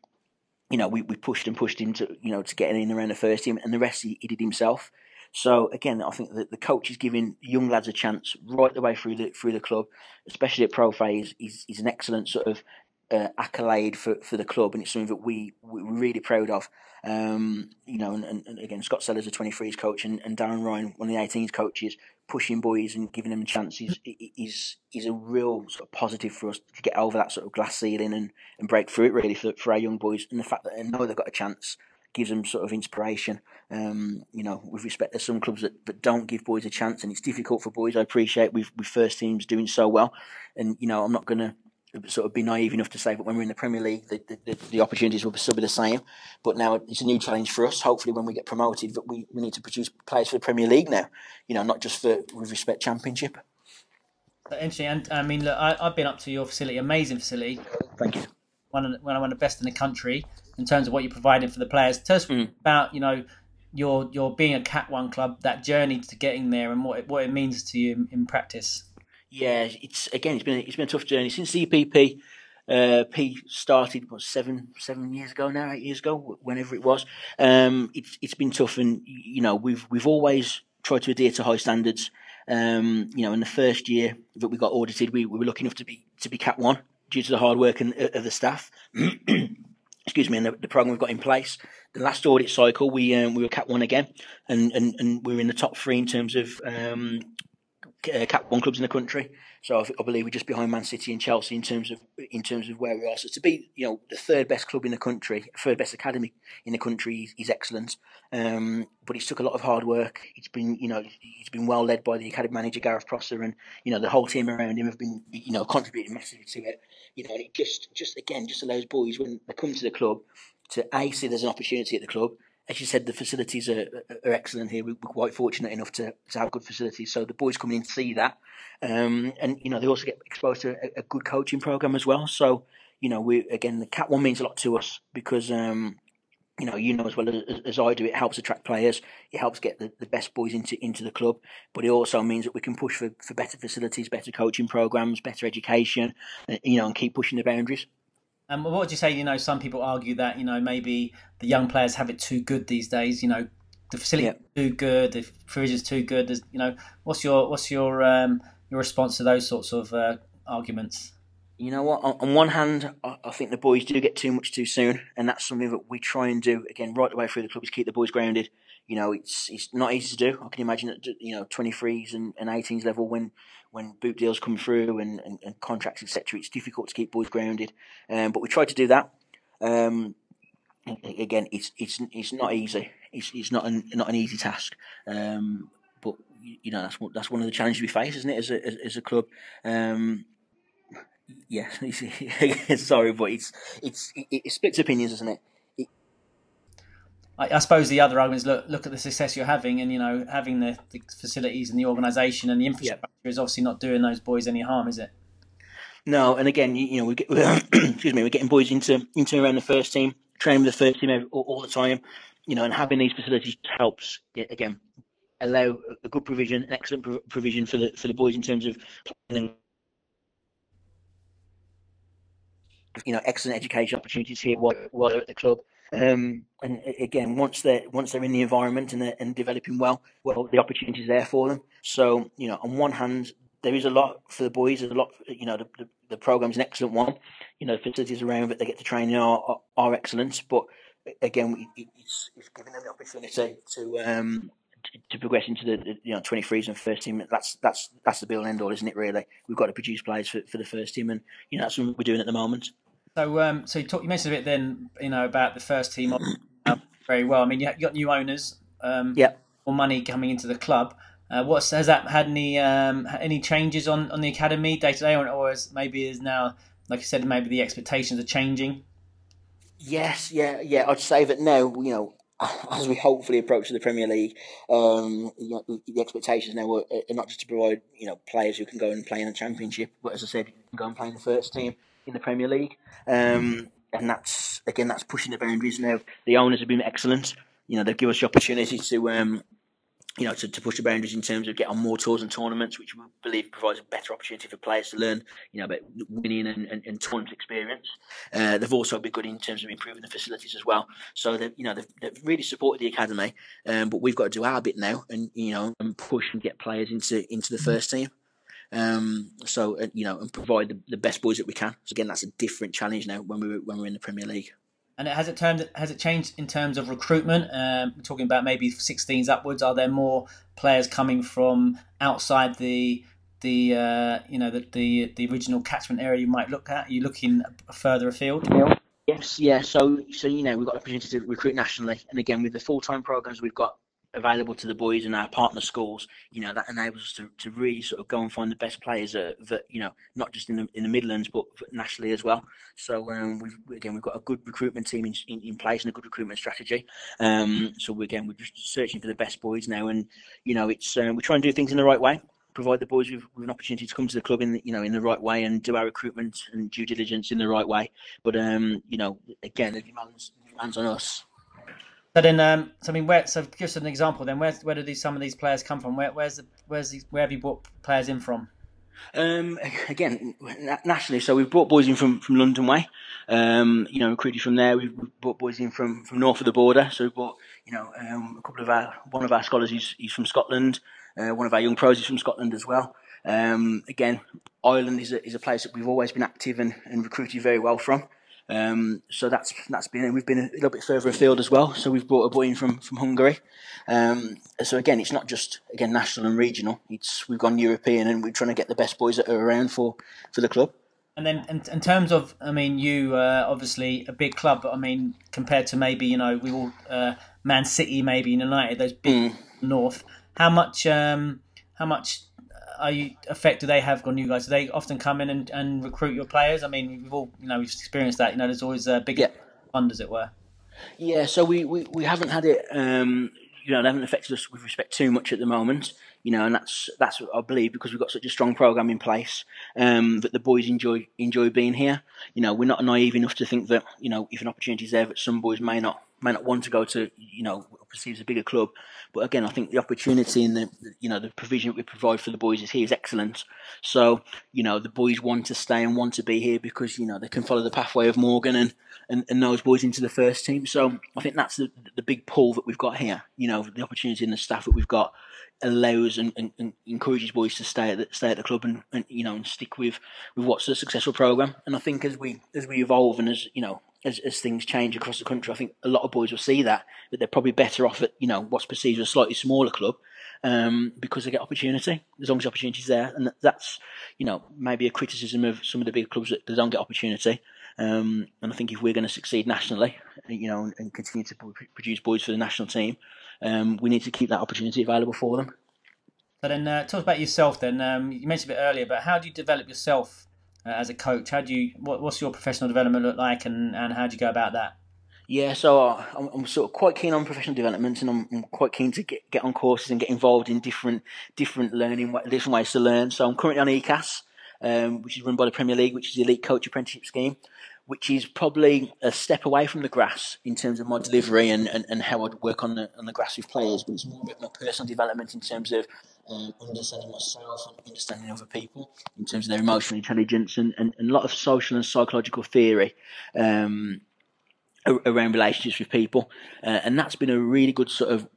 You know, we, we pushed and pushed him to you know to get in around the first team, and the rest he, he did himself. So again, I think that the coach is giving young lads a chance right the way through the through the club, especially at pro phase. Is is an excellent sort of uh, accolade for, for the club, and it's something that we we're really proud of. Um, you know, and, and, again, Scott Sellars, a 23s coach, and, and Darren Ryan, one of the 18s coaches, pushing boys and giving them a chance is is is a real sort of positive for us to get over that sort of glass ceiling and, and break through it really for, for our young boys. And the fact that they know they've got a chance gives them sort of inspiration. Um, you know, with respect to some clubs that, that don't give boys a chance, and it's difficult for boys. I appreciate with with first teams doing so well, and you know, I'm not going to sort of be naive enough to say that when we're in the Premier League, the, the, the, opportunities will still be the same. But now it's a new challenge for us. Hopefully, when we get promoted, that we, we need to produce players for the Premier League now. You know, not just for with respect Championship. Interesting, and I mean, look, I, have been up to your facility, amazing facility. Thank you. One of, one of the best in the country in terms of what you're providing for the players. Tell us mm. about you know your your being a Cat One club, that journey to getting there, and what it, what it means to you in, in practice. Yeah, it's again, it's been it's been a tough journey since the EPP. Uh, P started what seven seven years ago now, eight years ago, whenever it was. Um, it's it's been tough, and you know we've we've always tried to adhere to high standards. Um, you know, in the first year that we got audited, we, we were lucky enough to be to be Cat One due to the hard work and, uh, of the staff. (clears throat) Excuse me, and the, the, program we've got in place. The last audit cycle, we um, we were Cat One again, and, and, and we were in the top three in terms of um, uh, Cat One clubs in the country. So I, I, believe we're just behind Man City and Chelsea in terms of in terms of where we are. So to be you know the third best club in the country, third best academy in the country is, is excellent. Um, but it's took a lot of hard work. It's been you know it's been well led by the academy manager Gareth Prosser and you know the whole team around him have been you know contributing massively to it. You know and it just just again just allows boys when they come to the club to a see there's an opportunity at the club as you said, the facilities are, are excellent here. We're quite fortunate enough to, to have good facilities. So the boys coming in see that. Um, and, you know, they also get exposed to a, a, good coaching program as well. So, you know, we again, the Cat 1 means a lot to us because, um, you know, you know as well as, as, I do, it helps attract players. It helps get the, the best boys into into the club, but it also means that we can push for, for better facilities, better coaching programs, better education, uh, you know, and keep pushing the boundaries. And what would you say? You know, some people argue that you know maybe the young players have it too good these days. You know, the facility yep. too good, the provisions too good. There's, you know, what's your what's your um, your response to those sorts of uh, arguments? You know what? On, one hand, I, think the boys do get too much too soon, and that's something that we try and do again right the way through the club is keep the boys grounded. You know, it's it's not easy to do. I can imagine that you know twenty threes and, and 18s level when when boot deals come through and, and, and contracts, etc., it's difficult to keep boys grounded. Um, but we try to do that. Um, again, it's it's it's not easy. It's it's not an not an easy task. Um, but you know that's that's one of the challenges we face, isn't it? As a as, as a club. Um, yeah, (laughs) sorry, but it's it's it, it splits opinions, isn't it? I, I, suppose the other argument is look look at the success you're having, and you know having the, the facilities and the organisation and the infrastructure yep. is obviously not doing those boys any harm, is it? No, and again, you, you know, we get (coughs) excuse me, we're getting boys into into around the first team, training with the first team all, all the time, you know, and having these facilities helps again allow a good provision, an excellent provision for the for the boys in terms of you know excellent education opportunities here while, while they're at the club. Um, and again, once they're once they're in the environment and they're and developing well, well, the opportunity is there for them. So you know, on one hand, there is a lot for the boys. There's a lot, you know, the, the, the an excellent one. You know, the facilities around that they get to train are, are, are excellent. But again, it's, it's giving them the opportunity to um, to progress into the, you know 23s and first team. That's that's that's the bill and end all, isn't it? Really, we've got to produce players for, for the first team, and you know that's what we're doing at the moment. So, um, so you, talk, you mentioned a bit then, you know, about the first team uh, very well. I mean, you, got new owners, um, yeah, more money coming into the club. Uh, what's has that had any um, any changes on, on the academy day to day, or is maybe is now, like I said, maybe the expectations are changing? Yes, yeah, yeah. I'd say that now, you know, as we hopefully approach the Premier League, um, you know, the expectations now are, are, not just to provide you know players who can go and play in the Championship, but as I said, go and play in the first team in the Premier League. Um, and that's again that's pushing the boundaries now. The owners have been excellent. You know, they've given us the opportunity to um, you know, to, to push the boundaries in terms of get on more tours and tournaments, which we believe provides a better opportunity for players to learn, you know, about winning and, and, and tournament experience. Uh, they've also been good in terms of improving the facilities as well. So they've, you know, they've, they've really supported the academy, um, but we've got to do our bit now and, you know, and push and get players into, into the first team. Um, so uh, you know, and provide the, the, best boys that we can. So again, that's a different challenge now when we when we're in the Premier League. And has it turned has it changed in terms of recruitment? Um, we're talking about maybe 16s upwards. Are there more players coming from outside the the uh, you know the, the, the original catchment area you might look at? Are you looking further afield? Yes, yeah. So, so you know, we've got the opportunity to recruit nationally, and again, with the full-time programs we've got available to the boys in our partner schools, you know, that enables us to, to really sort of go and find the best players that, that you know, not just in the in the Midlands, but nationally as well. So, um, we've again, we've got a good recruitment team in, in, in place and a good recruitment strategy. Um, so we, again, we're just searching for the best boys now, and you know, it's um, we try and do things in the right way provide the boys with, with, an opportunity to come to the club in you know in the right way and do our recruitment and due diligence in the right way. But um, you know, again, the demands, demands on us. So then, um, so I mean, where? So us an example. Then, where where do these some of these players come from? Where where's the where's these where have you brought players in from? Um, again, nationally, so we've brought boys in from, from London way. Um, you know, recruited from there. We've brought boys in from, from north of the border. So we've brought, you know, um, a couple of our one of our scholars is he's from Scotland. Uh, one of our young pros is from Scotland as well. Um, again, Ireland is a, is a place that we've always been active and, and recruited very well from. Um, so that's that's been we've been a little bit further afield as well. So we've brought a boy in from from Hungary. Um, so again, it's not just again national and regional. It's we've gone European and we're trying to get the best boys that are around for for the club. And then in, in terms of, I mean, you uh, obviously a big club, but I mean, compared to maybe you know we all uh, Man City, maybe United, those big mm. North. How much um, how much are you effect do they have on you guys? Do they often come in and, and recruit your players? I mean, we've all you know we've experienced that. You know, there's always a big yeah. fund, as it were. Yeah, so we, we, we haven't had it. Um, you know, they haven't affected us with respect too much at the moment. You know, and that's that's I believe because we've got such a strong program in place um, that the boys enjoy enjoy being here. You know, we're not naive enough to think that you know if an opportunity is there that some boys may not may not want to go to you know perceives a bigger club. But again, I think the opportunity and the you know the provision that we provide for the boys is here is excellent. So you know the boys want to stay and want to be here because you know they can follow the pathway of Morgan and and, and those boys into the first team. So I think that's the the big pull that we've got here. You know the opportunity and the staff that we've got allows and, and, and, encourages boys to stay at the, stay at the club and, and you know and stick with, with what's a successful program. And I think as we as we evolve and as you know as, as things change across the country, I think a lot of boys will see that that they're probably better off at you know what's perceived as a slightly smaller club um, because they get opportunity as long as the opportunity's there, and that's you know maybe a criticism of some of the big clubs that, that don't get opportunity. Um, and I think if we're going to succeed nationally, you know, and, continue to produce boys for the national team, um, we need to keep that opportunity available for them. So then, uh, talk about yourself. Then um, you mentioned a bit earlier, but how do you develop yourself as a coach? How do you what, what's your professional development look like, and, and how do you go about that? Yeah, so uh, I'm, I'm, sort of quite keen on professional development, and I'm, I'm, quite keen to get, get on courses and get involved in different different learning, different ways to learn. So I'm currently on ECAS, um, which is run by the Premier League, which is the Elite Coach Apprenticeship Scheme which is probably a step away from the grass in terms of my delivery and, and, and how I'd work on the on the grass with players, but it's more about my personal development in terms of um, understanding myself and understanding other people in terms of their emotional intelligence and, and, and a lot of social and psychological theory. Um, around relationships with people, uh, and that's been a really good sort of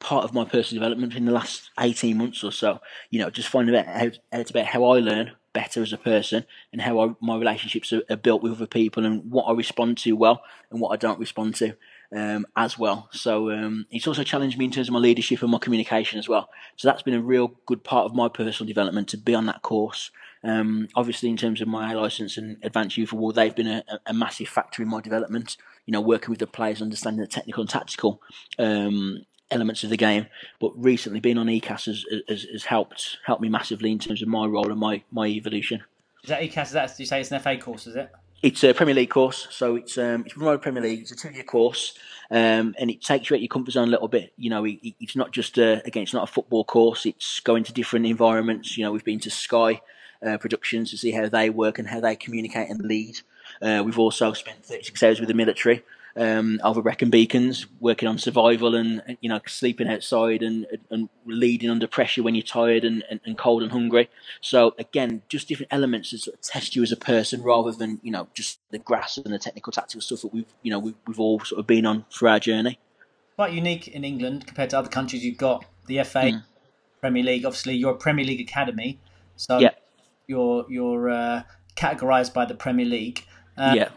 part of my personal development in the last eighteen months or so. You know, just finding out how, about how I learn, better as a person and how I, my relationships are, are, built with other people and what I respond to well and what I don't respond to um, as well. So um, it's also challenged me in terms of my leadership and my communication as well. So that's been a real good part of my personal development to be on that course. Um, obviously, in terms of my license and advanced youth award, they've been a, a, massive factor in my development. You know, working with the players, understanding the technical and tactical um, elements of the game. But recently, being on ECAS has, has, has, helped helped me massively in terms of my role and my, my evolution. Is that ECAS? Is that you say it's an FA course? Is it? It's a Premier League course, so it's um, it's run Premier League. It's a two year course, um, and it takes you out your comfort zone a little bit. You know, it, it's not just a, again, it's not a football course. It's going to different environments. You know, we've been to Sky uh, Productions to see how they work and how they communicate and lead. Uh, we've also spent 36 hours with the military um, over Brecon Beacons, working on survival and you know sleeping outside and, and leading under pressure when you're tired and, and, and cold and hungry. So again, just different elements to sort of test you as a person rather than you know just the grass and the technical tactical stuff that we've you know we've, we've all sort of been on for our journey. Quite unique in England compared to other countries. You've got the FA, mm. Premier League. Obviously, you're a Premier League academy, so yeah. you're you're uh, categorised by the Premier League. Uh, yeah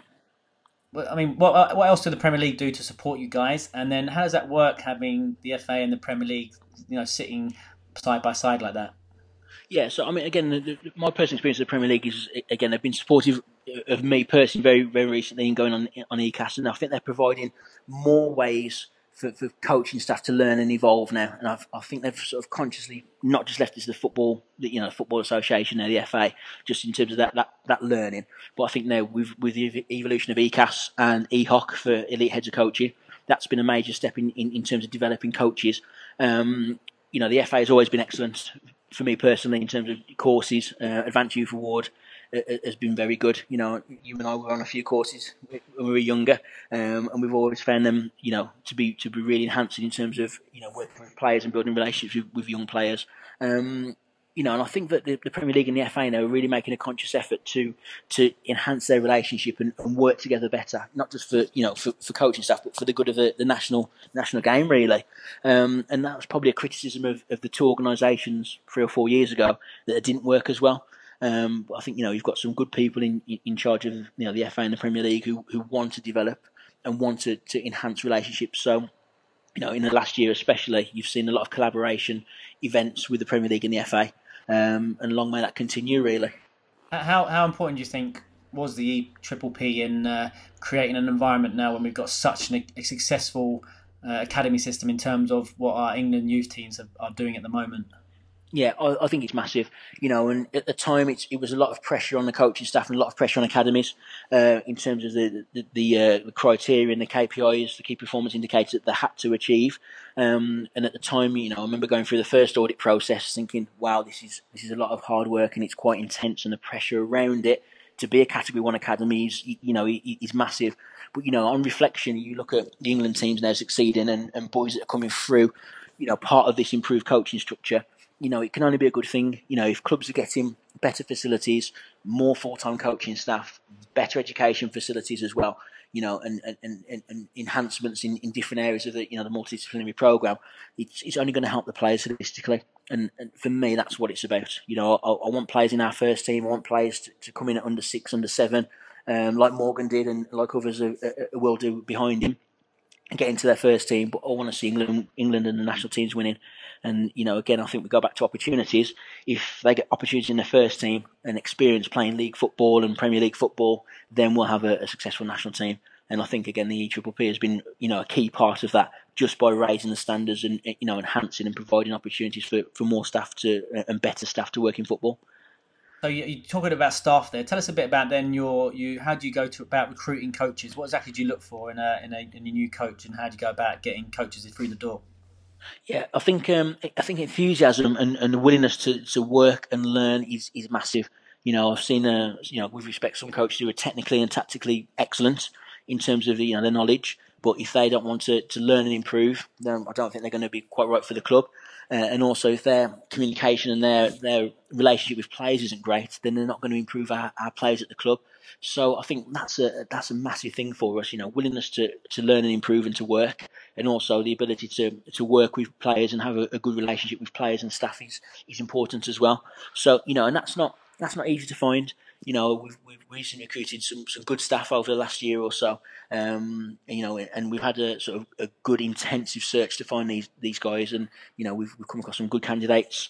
I mean, what uh, what else do the Premier League do to support you guys? And then how does that work having the FA and the Premier League, you know, sitting side by side like that? Yeah, so I mean, again, the, the, my personal experience of the Premier League is again they've been supportive of me personally very very recently and going on on ECAS, and I think they're providing more ways for, for coaching staff to learn and evolve now. And I've, i think they've sort of consciously not just left it to the football, you know, the football association or the FA, just in terms of that, that, that learning. But I think now with with the evolution of ECAS and EHOC for elite heads of coaching, that's been a major step in, in, in terms of developing coaches. Um, you know, the FA has always been excellent for me personally in terms of courses, uh, Advanced Youth Award has been very good. You know, you and I were on a few courses when we were younger, um, and we've always found them, you know, to be to be really enhancing in terms of you know working with players and building relationships with, with young players. Um, you know, and I think that the, the, Premier League and the FA now are really making a conscious effort to to enhance their relationship and, and, work together better, not just for you know for, for coaching staff, but for the good of the, the national national game, really. Um, and that was probably a criticism of, of the two organisations three or four years ago that it didn't work as well. Um, I think you know you've got some good people in in charge of you know the FA and the Premier League who who want to develop and want to, to enhance relationships. So you know in the last year especially, you've seen a lot of collaboration events with the Premier League and the FA, um, and long may that continue. Really. How how important do you think was the Triple P in uh, creating an environment now when we've got such an, a successful uh, academy system in terms of what our England youth teams are doing at the moment? Yeah, I, I, think it's massive. You know, and at the time, it was a lot of pressure on the coaching staff and a lot of pressure on academies uh, in terms of the the, the, uh, the, criteria and the KPIs, the key performance indicators that they had to achieve. Um, and at the time, you know, I remember going through the first audit process, thinking, "Wow, this is this is a lot of hard work and it's quite intense, and the pressure around it to be a Category One academy is, you know, is massive." But you know, on reflection, you look at the England teams now succeeding and, and boys that are coming through. You know, part of this improved coaching structure you know, it can only be a good thing. You know, if clubs are getting better facilities, more full time coaching staff, better education facilities as well, you know, and, and, and, and enhancements in, in different areas of the, you know, the multidisciplinary program, it's, it's only going to help the players holistically. And, and for me, that's what it's about. You know, I, I want players in our first team. I want players to, to come in at under six, under seven, um, like Morgan did and like others will do behind him get into their first team. But I want to see England, England and the national teams winning. And you know, again, I think we go back to opportunities. If they get opportunities in the first team and experience playing league football and Premier League football, then we'll have a, a successful national team. And I think again, the EPPP has been you know a key part of that, just by raising the standards and you know enhancing and providing opportunities for, for more staff to and better staff to work in football. So you're talking about staff there. Tell us a bit about then your you. How do you go to about recruiting coaches? What exactly do you look for in a in a, in a new coach, and how do you go about getting coaches through the door? Yeah, I think um, I think enthusiasm and, and the willingness to, to work and learn is, is massive. You know, I've seen uh, you know with respect some coaches who are technically and tactically excellent in terms of you know their knowledge, but if they don't want to, to learn and improve, then I don't think they're going to be quite right for the club. Uh, and also, if their communication and their their relationship with players isn't great, then they're not going to improve our, our players at the club. So I think that's a that's a massive thing for us. You know, willingness to, to learn and improve and to work, and also the ability to, to work with players and have a, a good relationship with players and staff is, is important as well. So you know, and that's not that's not easy to find. You know, we've, we've recently recruited some, some good staff over the last year or so. Um, you know, and we've had a sort of a good intensive search to find these these guys, and you know, we've, we've come across some good candidates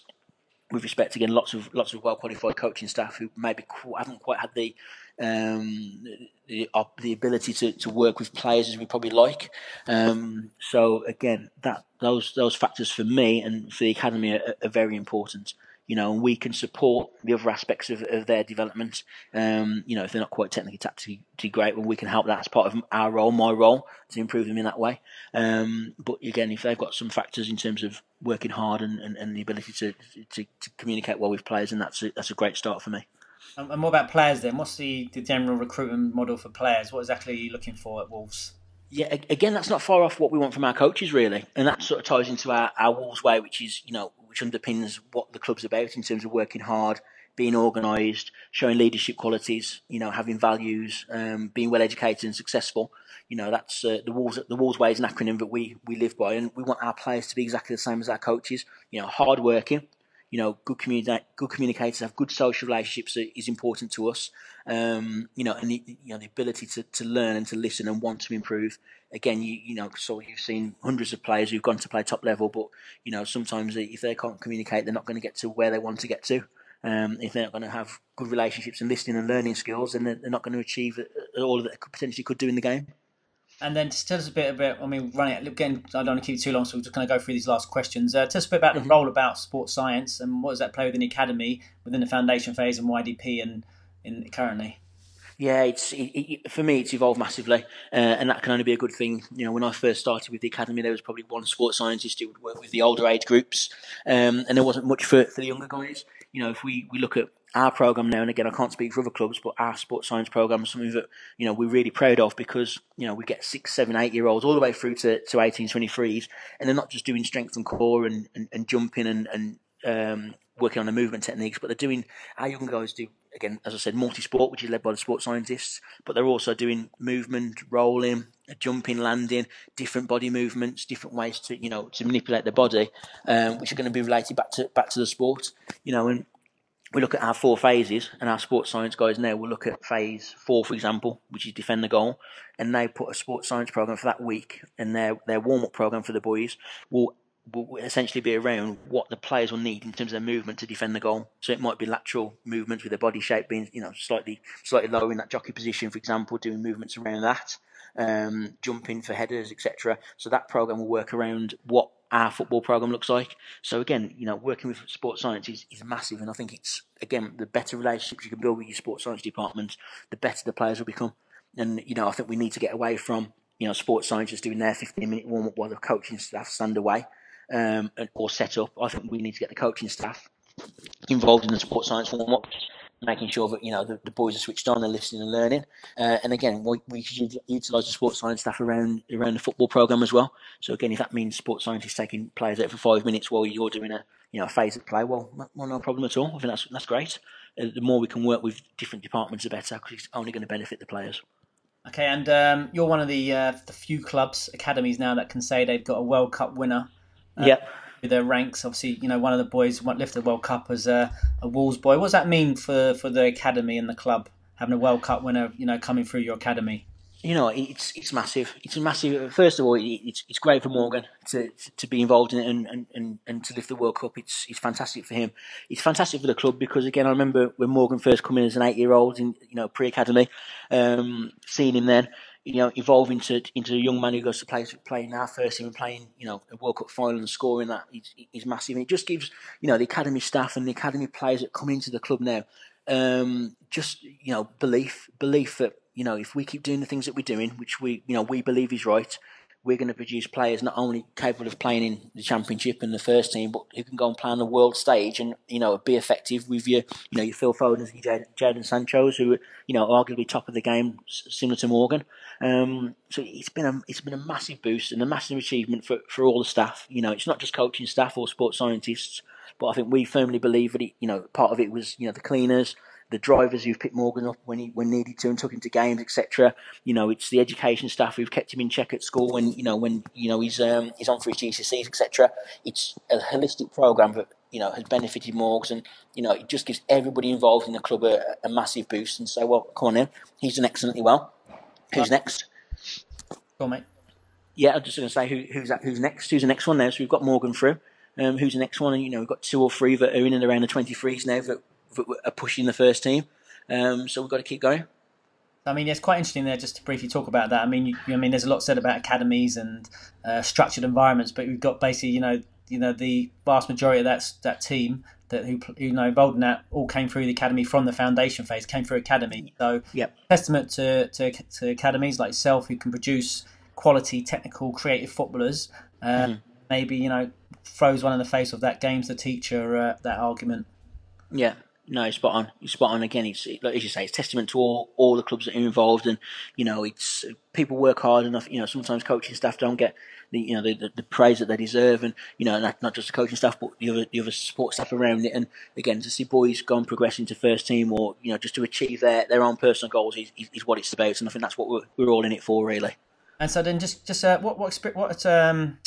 with respect again, lots of lots of well qualified coaching staff who maybe haven't quite had the um, the, the ability to, to work with players as we probably like. Um, so again, that those those factors for me and for the academy are, are very important you know, and we can support the other aspects of, of their development. Um, you know, if they're not quite technically tactically great, well, we can help that as part of our role, my role, to improve them in that way. Um, but again, if they've got some factors in terms of working hard and, and, and the ability to, to, to communicate well with players, and that's a, that's a great start for me. And what about players then. What's the, the general recruitment model for players? What exactly are you looking for at Wolves? Yeah, again, that's not far off what we want from our coaches, really, and that sort of ties into our, our Wolves way, which is you know which underpins what the club's about in terms of working hard, being organised, showing leadership qualities, you know, having values, um, being well educated and successful. You know, that's uh, the Wolves. The Wolves way is an acronym that we we live by, and we want our players to be exactly the same as our coaches. You know, hard working, you know, good communi- good communicators, have good social relationships is important to us. Um, you know, and the, you know the ability to, to learn and to listen and want to improve. Again, you you know, so you've seen hundreds of players who've gone to play top level, but you know sometimes if they can't communicate, they're not going to get to where they want to get to. Um, if they're not going to have good relationships and listening and learning skills, then they're, they're not going to achieve all that they potentially could do in the game. And then just tell us a bit about, I mean, running again, I don't want to keep it too long, so we're just going to go through these last questions. Uh, tell us a bit about mm-hmm. the role about sports science and what does that play within the academy, within the foundation phase and YDP and in currently? Yeah, it's it, it, for me. It's evolved massively, uh, and that can only be a good thing. You know, when I first started with the academy, there was probably one sports scientist who would work with the older age groups, um, and there wasn't much for for the younger guys. You know, if we, we look at our program now, and again, I can't speak for other clubs, but our sports science program is something that you know we're really proud of because you know we get six, seven, eight year olds all the way through to to 18, 23s, and they're not just doing strength and core and, and, and jumping and and um, working on the movement techniques, but they're doing our young guys do again, as I said, multi-sport, which is led by the sports scientists, but they're also doing movement, rolling, jumping, landing, different body movements, different ways to you know to manipulate the body, um, which are going to be related back to back to the sport. You know, and we look at our four phases, and our sports science guys now will look at phase four, for example, which is defend the goal, and they put a sports science program for that week, and their their warm up program for the boys will will essentially be around what the players will need in terms of their movement to defend the goal. So it might be lateral movements with their body shape being, you know, slightly slightly lower in that jockey position, for example, doing movements around that, um, jumping for headers, etc. So that program will work around what our football program looks like. So again, you know, working with sports science is, is massive, and I think it's again the better relationships you can build with your sports science department, the better the players will become. And you know, I think we need to get away from you know sports scientists doing their 15 minute warm up while the coaching staff stand away um, or set up. I think we need to get the coaching staff involved in the sports science warm up, making sure that you know the, the boys are switched on, they're listening and learning. Uh, and again, we, we should utilise the sports science staff around around the football program as well. So again, if that means sports scientists taking players out for five minutes while you're doing a you know a phase of play, well, well no problem at all. I think that's that's great. Uh, the more we can work with different departments, the better, because it's only going to benefit the players. Okay, and um, you're one of the uh, the few clubs academies now that can say they've got a World Cup winner uh, yeah. With their ranks, obviously, you know, one of the boys lifted the World Cup as a, a Wolves boy. What does that mean for, for the academy and the club having a World Cup winner, you know, coming through your academy? you know, it's it's massive. It's massive. First of all, it's it's great for Morgan to to be involved in it and, and, and, to lift the World Cup. It's it's fantastic for him. It's fantastic for the club because again, I remember when Morgan first came in as an eight year old in you know pre academy, um, seeing him then, you know, evolve into into a young man who goes to play playing our first team and playing, you know, a World Cup final and scoring that is, is massive. And it just gives, you know, the academy staff and the academy players that come into the club now, um, just you know, belief, belief that you know, if we keep doing the things that we're doing, which we you know we believe is right, we're going to produce players not only capable of playing in the championship and the first team, but who can go and play on the world stage and you know be effective with your you know your Phil Fodens, your Jadon Sancho's, who you know arguably top of the game, similar to Morgan. Um, so it's been a it's been a massive boost and a massive achievement for, for all the staff. You know, it's not just coaching staff or sports scientists, but I think we firmly believe that it, you know part of it was you know the cleaners the drivers who've picked Morgan up when he when needed to and took him to games, etc. You know, it's the education staff who've kept him in check at school when you know when you know he's um, he's on for his GCSEs, etc. It's a holistic program that you know has benefited Morgs, and you know it just gives everybody involved in the club a, a massive boost. And so, well, come on now, he's done excellently well. Who's next? Go on, mate. Yeah, I'm just going to say who, who's that, who's next. Who's the next one now? So we've got Morgan through. Um, who's the next one? And you know we've got two or three that are in and around the 23s now that are pushing the first team. Um, so we've got to keep going. I mean, it's quite interesting there just to briefly talk about that. I mean, you, I mean, there's a lot said about academies and uh, structured environments, but we've got basically, you know, you know, the vast majority of that that team that who you know involved in that all came through the academy from the foundation phase, came through academy. So, yep. testament to, to, to academies like yourself who can produce quality, technical, creative footballers. Uh, mm-hmm. Maybe you know throws one in the face of that game's the teacher uh, that argument. Yeah, no, spot on. You're spot on. Again, it's like as you say, it's testament to all, all the clubs that are involved, and you know, it's people work hard enough. You know, sometimes coaching staff don't get the you know the, the, the praise that they deserve, and you know, not, not just the coaching staff, but the other the other support staff around it. And again, to see boys go and progress into first team, or you know, just to achieve their, their own personal goals is, is, is what it's about. And I think that's what we're, we're all in it for, really. And so then, just just uh, what what what um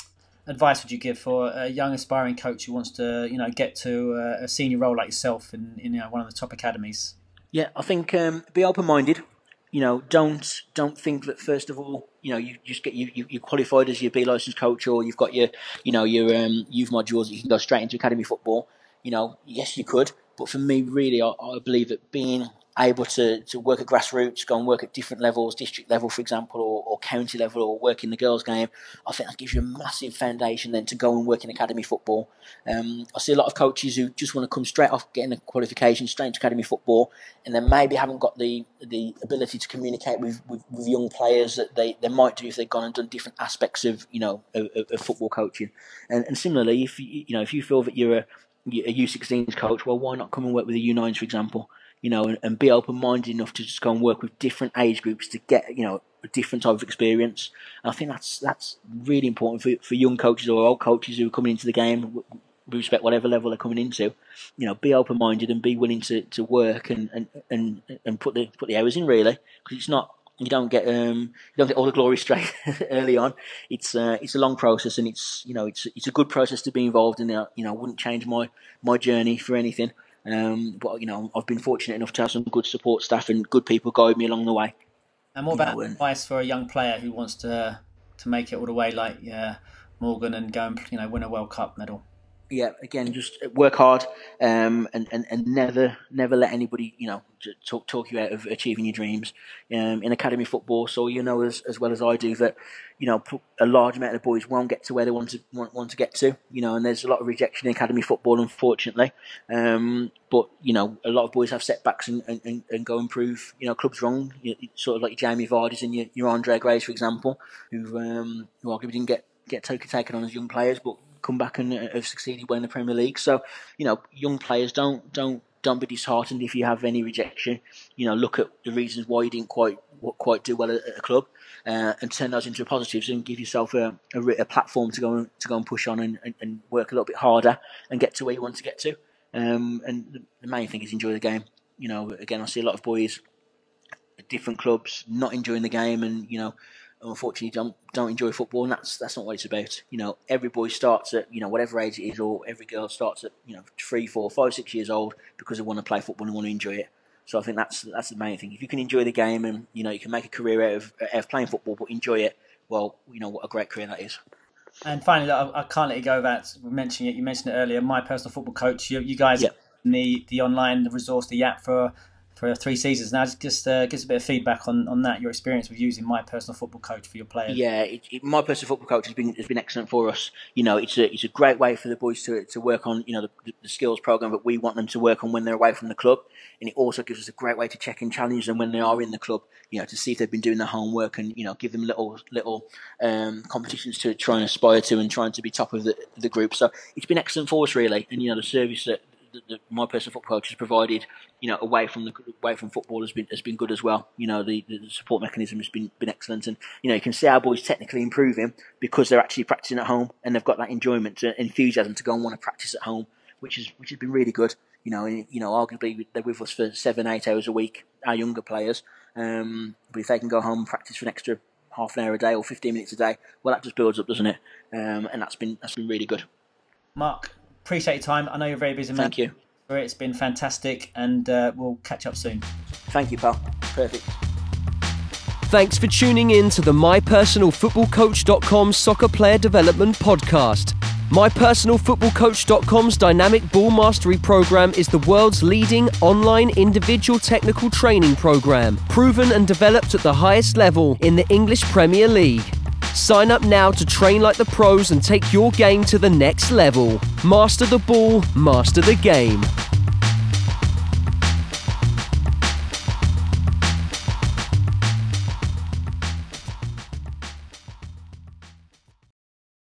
advice would you give for a young aspiring coach who wants to, you know, get to a senior role like yourself in, in you know, one of the top academies? Yeah, I think um, be open minded. You know, don't don't think that first of all, you know, you just get you, you you qualified as your B license coach or you've got your you know your um, youth modules. You can go straight into academy football. You know, yes, you could, But for me, really, I, I believe that being able to, to work at grassroots, go and work at different levels, district level, for example, or, or county level, or work in the girls' game, I think that gives you a massive foundation then to go and work in academy football. Um, I see a lot of coaches who just want to come straight off getting a qualification, straight into academy football, and then maybe haven't got the the ability to communicate with, with, with young players that they, they might do if they've gone and done different aspects of you know of, of football coaching. And, and similarly, if you, you know if you feel that you're a a U16s coach, well, why not come and work with the U9s, for example? You know, and, and be open minded enough to just go and work with different age groups to get, you know, a different type of experience. And I think that's that's really important for, for young coaches or old coaches who are coming into the game, respect whatever level they're coming into. You know, be open minded and be willing to, to work and, and, and, and put the put the hours in really, because it's not you don't get um you don't get all the glory straight (laughs) early on. It's uh, it's a long process and it's you know it's it's a good process to be involved in. You know, I wouldn't change my my journey for anything. Um, but you know, I've been fortunate enough to have some good support staff and good people guide me along the way. And what about know, advice for a young player who wants to to make it all the way, like yeah, Morgan, and go and you know win a World Cup medal? Yeah, again, just work hard um, and, and, and never never let anybody you know talk talk you out of achieving your dreams. Um, in academy football, so you know as, as well as I do that you know a large amount of boys won't get to where they want to want, want to get to. You know, and there's a lot of rejection in academy football, unfortunately. Um, but you know, a lot of boys have setbacks and, and, and go and prove you know clubs wrong. You, sort of like your Jamie Vardy's and your, your Andre Grays, for example, who um, who arguably didn't get get taken on as young players, but come back and uh, have succeeded winning the Premier League. So, you know, young players don't don't don't be disheartened if you have any rejection. You know, look at the reasons why you didn't quite quite do well at a club, uh, and turn those into positives and give yourself a, a, a, platform to go and, to go and push on and, and, and, work a little bit harder and get to where you want to get to. Um, and the main thing is enjoy the game. You know, again, I see a lot of boys at different clubs not enjoying the game, and you know, unfortunately don't don't enjoy football, and that's that's not what it's about. You know, every boy starts at you know whatever age it is, or every girl starts at you know three, four, five, six years old because they want to play football and want to enjoy it. So I think that's that's the main thing. If you can enjoy the game and you know you can make a career out of, out of playing football, but enjoy it, well, you know what a great career that is. And finally, I, I can't let you go without mentioning it. You mentioned it earlier. My personal football coach. You, you guys, the the online resource, the app for for three seasons now. Just uh, give us a bit of feedback on, on that, your experience with using my personal football coach for your players. Yeah, it, it, my personal football coach has been has been excellent for us. You know, it's a it's a great way for the boys to, to work on you know the, the skills program that we want them to work on when they're away from the club, and it also gives us a great way to check and challenge them when they are in the club. You know, to see if they've been doing their homework and you know give them little little um, competitions to try and aspire to and trying to be top of the the group. So it's been excellent for us really, and you know the service that my personal football coach has provided, you know, away from the away from football has been has been good as well. You know, the, the support mechanism has been been excellent, and you know, you can see our boys technically improving because they're actually practicing at home and they've got that enjoyment, and enthusiasm to go and want to practice at home, which is which has been really good. You know, you know, arguably they're with us for seven, eight hours a week, our younger players. Um, but if they can go home and practice for an extra half an hour a day or 15 minutes a day, well, that just builds up, doesn't it? Um, and that's been that's been really good. Marc, appreciate your time. I know you're very busy. Thank you. It's been fantastic, and uh, we'll catch up soon. Thank you, pal. Perfect. Thanks for tuning in to the MyPersonalFootballCoach.com Soccer Player Development Podcast. MyPersonalFootballCoach.com's Dynamic Ball Mastery program is the world's leading online individual technical training program, proven and developed at the highest level in the English Premier League. Sign up now to train like the pros and take your game to the next level. Master the ball, master the game.